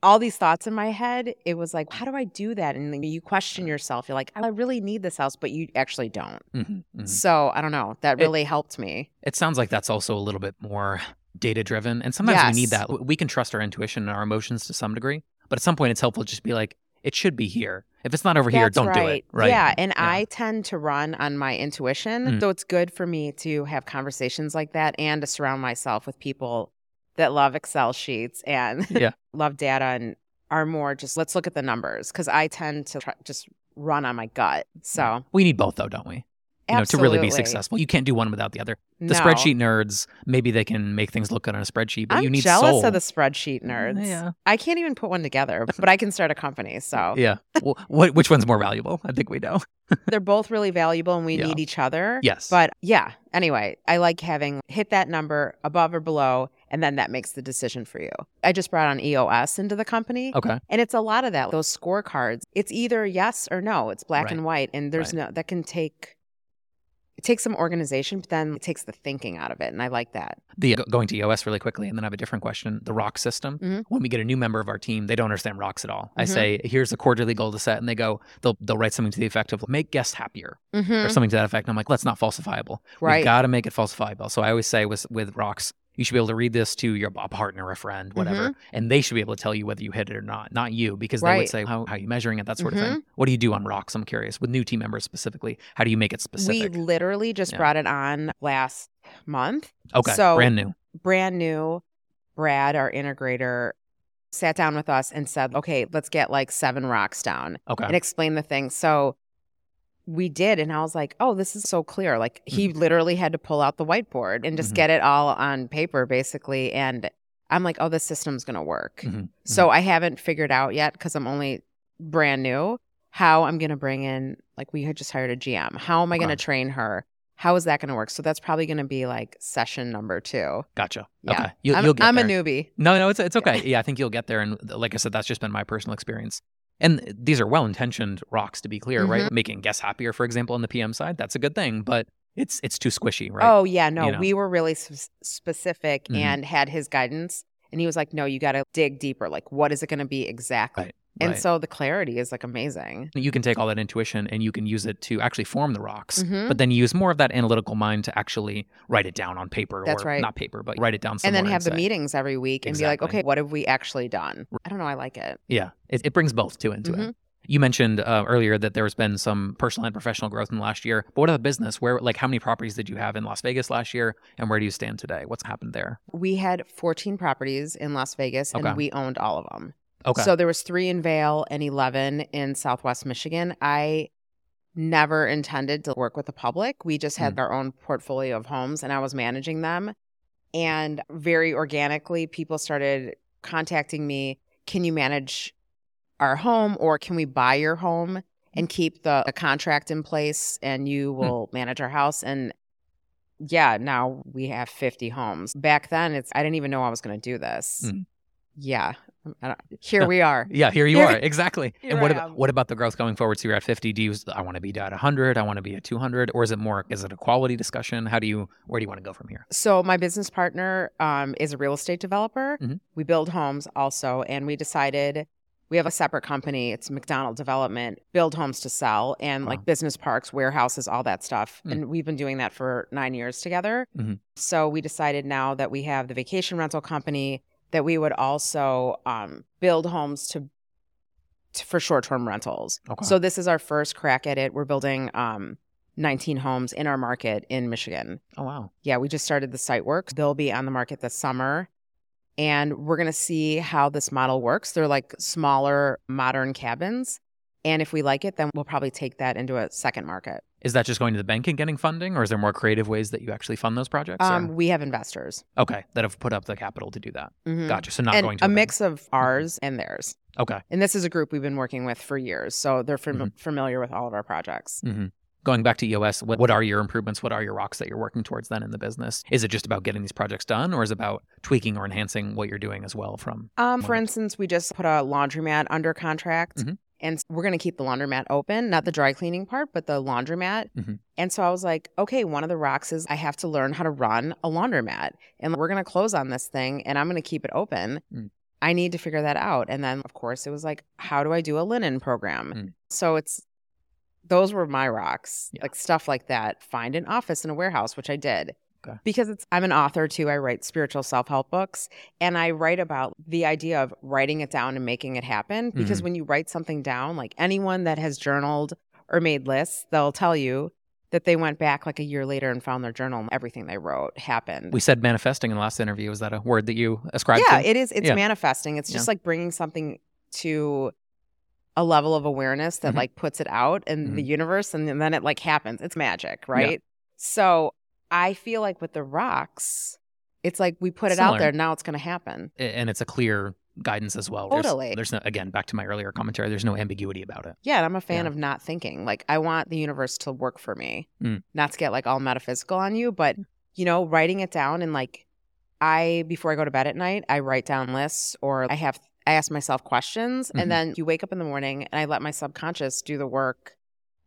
all these thoughts in my head. It was like, how do I do that? And you question yourself. You're like, I really need this house, but you actually don't. Mm-hmm, mm-hmm. So I don't know. That really it, helped me. It sounds like that's also a little bit more data driven. And sometimes yes. we need that. We can trust our intuition and our emotions to some degree. But at some point, it's helpful to just be like, it should be here. If it's not over here, don't right. do it. Right. Yeah. And yeah. I tend to run on my intuition. Mm. So it's good for me to have conversations like that and to surround myself with people that love Excel sheets and yeah. love data and are more just let's look at the numbers because I tend to try, just run on my gut. So we need both though, don't we? you know, to really be successful. You can't do one without the other. The no. spreadsheet nerds, maybe they can make things look good on a spreadsheet, but I'm you need jealous soul. of the spreadsheet mm, nerds. Yeah. I can't even put one together, but I can start a company. So yeah, well, what, which one's more valuable? I think we know. They're both really valuable, and we Yeah. need each other. Yes. But yeah. Anyway, I like having hit that number above or below, and then that makes the decision for you. I just brought on EOS into the company. Okay. And it's a lot of that. Those scorecards. It's either yes or no. It's black Right. and white, and there's Right. no that can take it takes some organization, but then it takes the thinking out of it. And I like that. The going to EOS really quickly, and then I have a different question. The rock system. Mm-hmm. When we get a new member of our team, they don't understand rocks at all. Mm-hmm. I say, here's a quarterly goal to set, and they go, they'll they'll write something to the effect of make guests happier mm-hmm. or something to that effect. And I'm like, let's not falsifiable. Right. We've got to make it falsifiable. So I always say with with rocks, you should be able to read this to your a partner, a friend, whatever, mm-hmm. and they should be able to tell you whether you hit it or not, not you, because right. they would say, how, how are you measuring it, that sort mm-hmm. of thing. Mm-hmm. What do you do on rocks? I'm curious. With new team members specifically, how do you make it specific? We literally just yeah. brought it on last month. Okay. So brand new. Brand new. Brad, our integrator, sat down with us and said, okay, let's get like seven rocks down. Okay. And explain the thing. So we did and i was like oh this is so clear. Like he mm-hmm. literally had to pull out the whiteboard and just mm-hmm. get it all on paper basically and i'm like oh this system's going to work. Mm-hmm. so mm-hmm. i haven't figured out yet because i'm only brand new how i'm going to bring in like we had just hired a gm how am i going to train her? How is that going to work? So that's probably going to be like session number two. Gotcha. Yeah. okay. You'll, I'm, I'm a newbie. No no it's, it's okay. Yeah i think you'll get there and like i said that's just been my personal experience and these are well intentioned rocks, to be clear, mm-hmm. right? Making guests happier, for example, on the PM side, that's a good thing, but it's it's too squishy, right? Oh yeah, no, you know? we were really specific mm-hmm. and had his guidance, and he was like, "No, you got to dig deeper. Like, what is it going to be exactly?" Right. And right. so the clarity is like amazing. You can take all that intuition and you can use it to actually form the rocks, mm-hmm. but then use more of that analytical mind to actually write it down on paper That's or right. not paper, but write it down And then have and the say, meetings every week and exactly. be like, okay, what have we actually done? I don't know. I like it. Yeah. It, it brings both too into mm-hmm. it. You mentioned uh, earlier that there's been some personal and professional growth in the last year. But what about business? Where, like, how many properties did you have in Las Vegas last year, and where do you stand today? What's happened there? We had 14 properties in Las Vegas, and we owned all of them. Okay. So there was three in Vail and 11 in Southwest Michigan. I never intended to work with the public. We just had mm. our own portfolio of homes, and I was managing them. And very organically, people started contacting me. Can you manage our home or can we buy your home and keep the, the contract in place and you hmm. will hmm. manage our house and yeah now we have 50 homes back then it's i didn't even know i was going to do this hmm. yeah here we are yeah here you are exactly and what about, what about the growth going forward so you're at 50 do you i want to be at 100 i want to be at 200 or is it more is it a quality discussion how do you where do you want to go from here so my business partner um, is a real estate developer mm-hmm. we build homes also and we decided we have a separate company. It's McDonald Development, build homes to sell and wow. like business parks, warehouses, all that stuff. Mm. And we've been doing that for nine years together. Mm-hmm. So we decided now that we have the vacation rental company that we would also um, build homes to, to for short term rentals. Okay. So this is our first crack at it. We're building um, 19 homes in our market in Michigan. Oh wow. Yeah, we just started the site work. They'll be on the market this summer and we're going to see how this model works. They're like smaller, modern cabins. And if we like it, then we'll probably take that into a second market. Is that just going to the bank and getting funding, or is there more creative ways that you actually fund those projects? Um, we have investors. Okay, that have put up the capital to do that. Mm-hmm. Gotcha. So not and going to a, a mix of mm-hmm. ours and theirs. Okay. And this is a group we've been working with for years, so they're fam- mm-hmm. familiar with all of our projects. Mm-hmm going back to EOS, what, what are your improvements? What are your rocks that you're working towards then in the business? Is it just about getting these projects done or is it about tweaking or enhancing what you're doing as well from? Um, for instance, we just put a laundromat under contract. And we're going to keep the laundromat open, not the dry cleaning part, but the laundromat. Mm-hmm. And so I was like, okay, one of the rocks is I have to learn how to run a laundromat. And we're going to close on this thing and I'm going to keep it open. Mm. I need to figure that out. And then, of course, it was like, how do I do a linen program? Mm. So it's those were my rocks, yeah. like stuff like that. Find an office in a warehouse, which I did. Okay. Because it's I'm an author too. I write spiritual self-help books and I write about the idea of writing it down and making it happen because mm-hmm. when you write something down, like anyone that has journaled or made lists, they'll tell you that they went back like a year later and found their journal and everything they wrote happened. We said manifesting in the last interview. Is that a word that you ascribed to? yeah, to? it is. It's yeah. manifesting. It's just yeah. like bringing something to a level of awareness that mm-hmm. like puts it out in mm-hmm. the universe and, and then it like happens. It's magic, right? Yeah. So I feel like with the rocks, it's like we put it Similar. out there, now it's going to happen. And it's a clear guidance as well. Totally. There's, there's, no, again, back to my earlier commentary, there's no ambiguity about it. Yeah. And I'm a fan yeah. of not thinking. Like, I want the universe to work for me, mm. not to get like all metaphysical on you, but, you know, writing it down and like, I, before I go to bed at night, I write down lists or I have I ask myself questions mm-hmm. and then you wake up in the morning and I let my subconscious do the work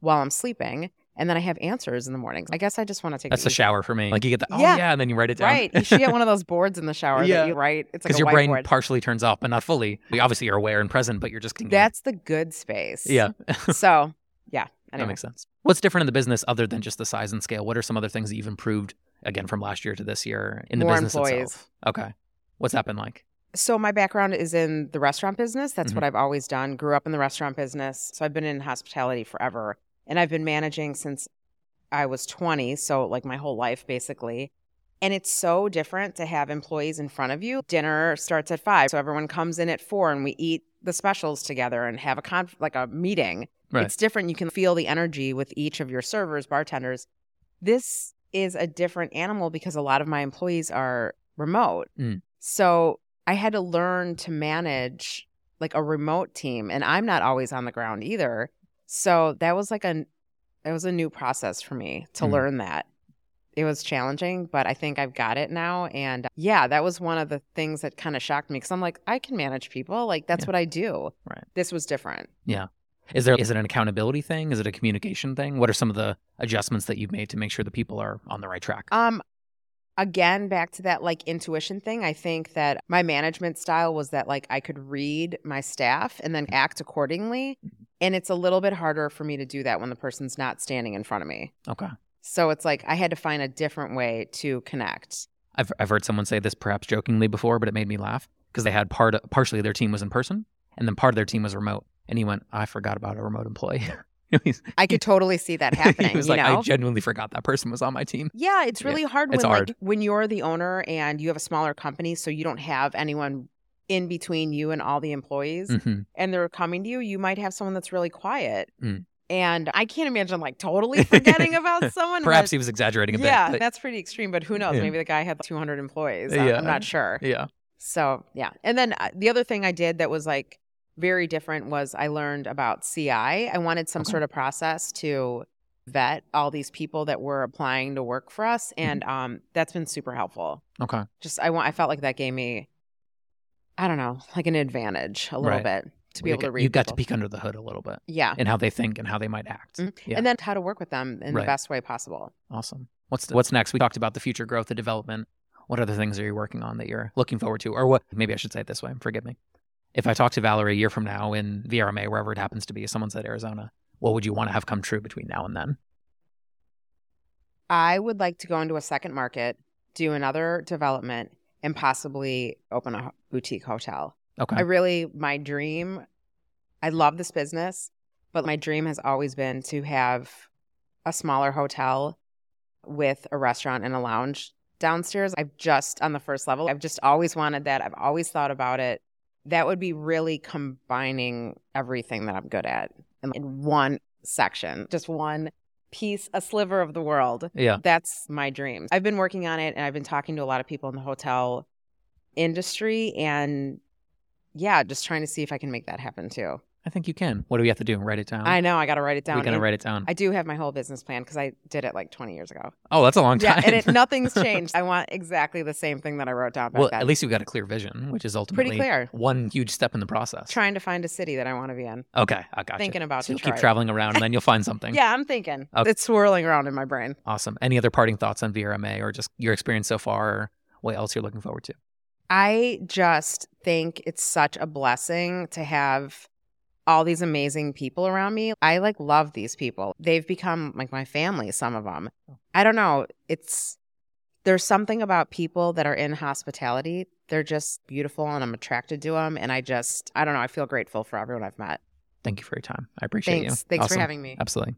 while I'm sleeping. And then I have answers in the mornings. I guess I just want to take. That's the shower for me. Like you get the oh Yeah. yeah, and then you write it down. Right. You should get one of those boards in the shower Yeah. that you write. It's like Because a your brain whiteboard. partially turns off, but not fully. We obviously are aware and present, but you're just thinking. That's the good space. yeah. So yeah. That makes sense. What's different in the business other than just the size and scale? What are some other things that you've improved again from last year to this year in the More business employees. itself? Okay. What's that been like? So my background is in the restaurant business. That's Mhm. what I've always done. Grew up in the restaurant business. So I've been in hospitality forever. And I've been managing since I was 20, so like my whole life basically. And it's so different to have employees in front of you. Dinner starts at 5, so everyone comes in at 4 and we eat the specials together and have a conf- like a meeting. Right. It's different. You can feel the energy with each of your servers, bartenders. This is a different animal because a lot of my employees are remote. Mm. So I had to learn to manage like a remote team, and I'm not always on the ground either. So that was like a it was a new process for me to Mm. learn that. It was challenging, but I think I've got it now. And yeah, that was one of the things that kind of shocked me because I'm like, I can manage people. Like that's Yeah. what I do. Right. This was different. Yeah. Is there is it an accountability thing? Is it a communication thing? What are some of the adjustments that you've made to make sure the people are on the right track? Um, again, back to that like intuition thing. I think that my management style was that like I could read my staff and then act accordingly. Mm-hmm. And it's a little bit harder for me to do that when the person's not standing in front of me. okay. So it's like I had to find a different way to connect. I've I've heard someone say this perhaps jokingly before, but it made me laugh because they had part partially their team was in person and then part of their team was remote. And he went, I forgot about a remote employee. I could totally see that happening. he was like, know? I genuinely forgot that person was on my team. Yeah, it's Yeah, really hard when it's like hard. when you're the owner and you have a smaller company, so you don't have anyone in between you and all the employees, hmm and they're coming to you. You might have someone that's really quiet, Mm. and I can't imagine like totally forgetting about someone. Perhaps but- he was exaggerating a bit. yeah, but- that's pretty extreme. But who knows? Yeah. Maybe the guy had 200 employees. Yeah. I'm not sure. yeah. So yeah, and then uh, the other thing I did that was like very different was I learned about CI. I wanted some Okay. sort of process to vet all these people that were applying to work for us, Mm-hmm. and um, that's been super helpful. Okay. Just I want I felt like that gave me, I don't know, like an advantage a little Right. bit to be You able got- to read. You got to peek under the hood a little bit yeah, and how they think and how they might act. Mhm. Yeah. and then how to work with them in Right. the best way possible. Awesome. What's the, what's next? We talked about the future growth, the development. What other things are you working on that you're looking forward to, or what? Maybe I should say it this way. Forgive me. If I talk to Valerie a year from now in VRMA, wherever it happens to be, someone said Arizona, what would you want to have come true between now and then? I would like to go into a second market, do another development, and possibly open a boutique hotel. Okay. I really, my dream, I love this business, but my dream has always been to have a smaller hotel with a restaurant and a lounge downstairs. I've just on the first level, I've just always wanted that. I've always thought about it. That would be really combining everything that I'm good at in, one section, just one piece, a sliver of the world. yeah. That's my dream. I've been working on it and I've been talking to a lot of people in the hotel industry and yeah, just trying to see if I can make that happen too. I think you can. What do we have to do? Write it down. I know I got to write it down. we gotta And write it down. I do have my whole business plan because I did it like 20 years ago. oh, that's a long time. Yeah, time. and it, nothing's changed. I want exactly the same thing that I wrote down back well, then. at least you've got a clear vision, which is ultimately clear. one huge step in the process. trying to find a city that I want to be in. okay, I got Thinking about so you'll Detroit. keep traveling around, and then you'll find something. Yeah, I'm thinking. Okay. It's swirling around in my brain. Awesome. Any other parting thoughts on VRMA, or just your experience so far, or what else you're looking forward to? I just think it's such a blessing to have all these amazing people around me. I like love these people. They've become like my family, some of them. Oh. I don't know. It's there's something about people that are in hospitality. They're just beautiful and I'm attracted to them and I just I don't know, I feel grateful for everyone I've met. Thank you for your time. I appreciate Thanks. you. Thanks Awesome. for having me. Absolutely.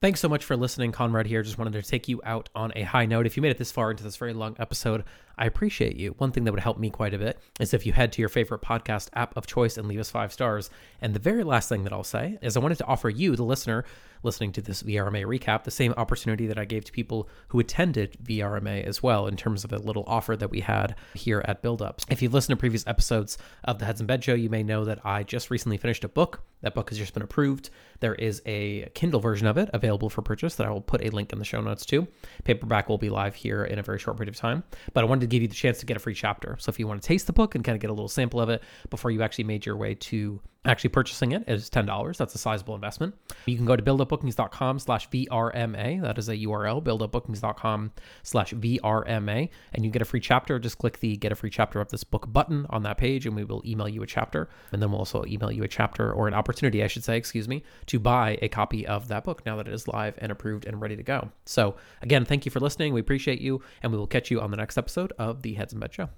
Thanks so much for listening. Conrad here. Just wanted to take you out on a high note. If you made it this far into this very long episode, I appreciate you. One thing that would help me quite a bit is if you head to your favorite podcast app of choice and leave us five stars. And the very last thing that I'll say is I wanted to offer you, the listener, listening to this VRMA recap, the same opportunity that I gave to people who attended VRMA as well, in terms of a little offer that we had here at BuildUps. If you've listened to previous episodes of the Heads in Beds Show, you may know that I just recently finished a book. That book has just been approved. There is a Kindle version of it available for purchase that I will put a link in the show notes to. Paperback will be live here in a very short period of time, but I wanted to give you the chance to get a free chapter. So if you want to taste the book and kind of get a little sample of it before you actually made your way to Actually purchasing it is $10. That's a sizable investment. You can go to buildupbookings.com slash VRMA. That is a URL, buildupbookings.com slash VRMA. And you get a free chapter. Just click the get a free chapter of this book button on that page and we will email you a chapter. And then we'll also email you a chapter or an opportunity, I should say, excuse me, to buy a copy of that book now that it is live and approved and ready to go. So again, thank you for listening. We appreciate you and we will catch you on the next episode of the Heads in Beds Show.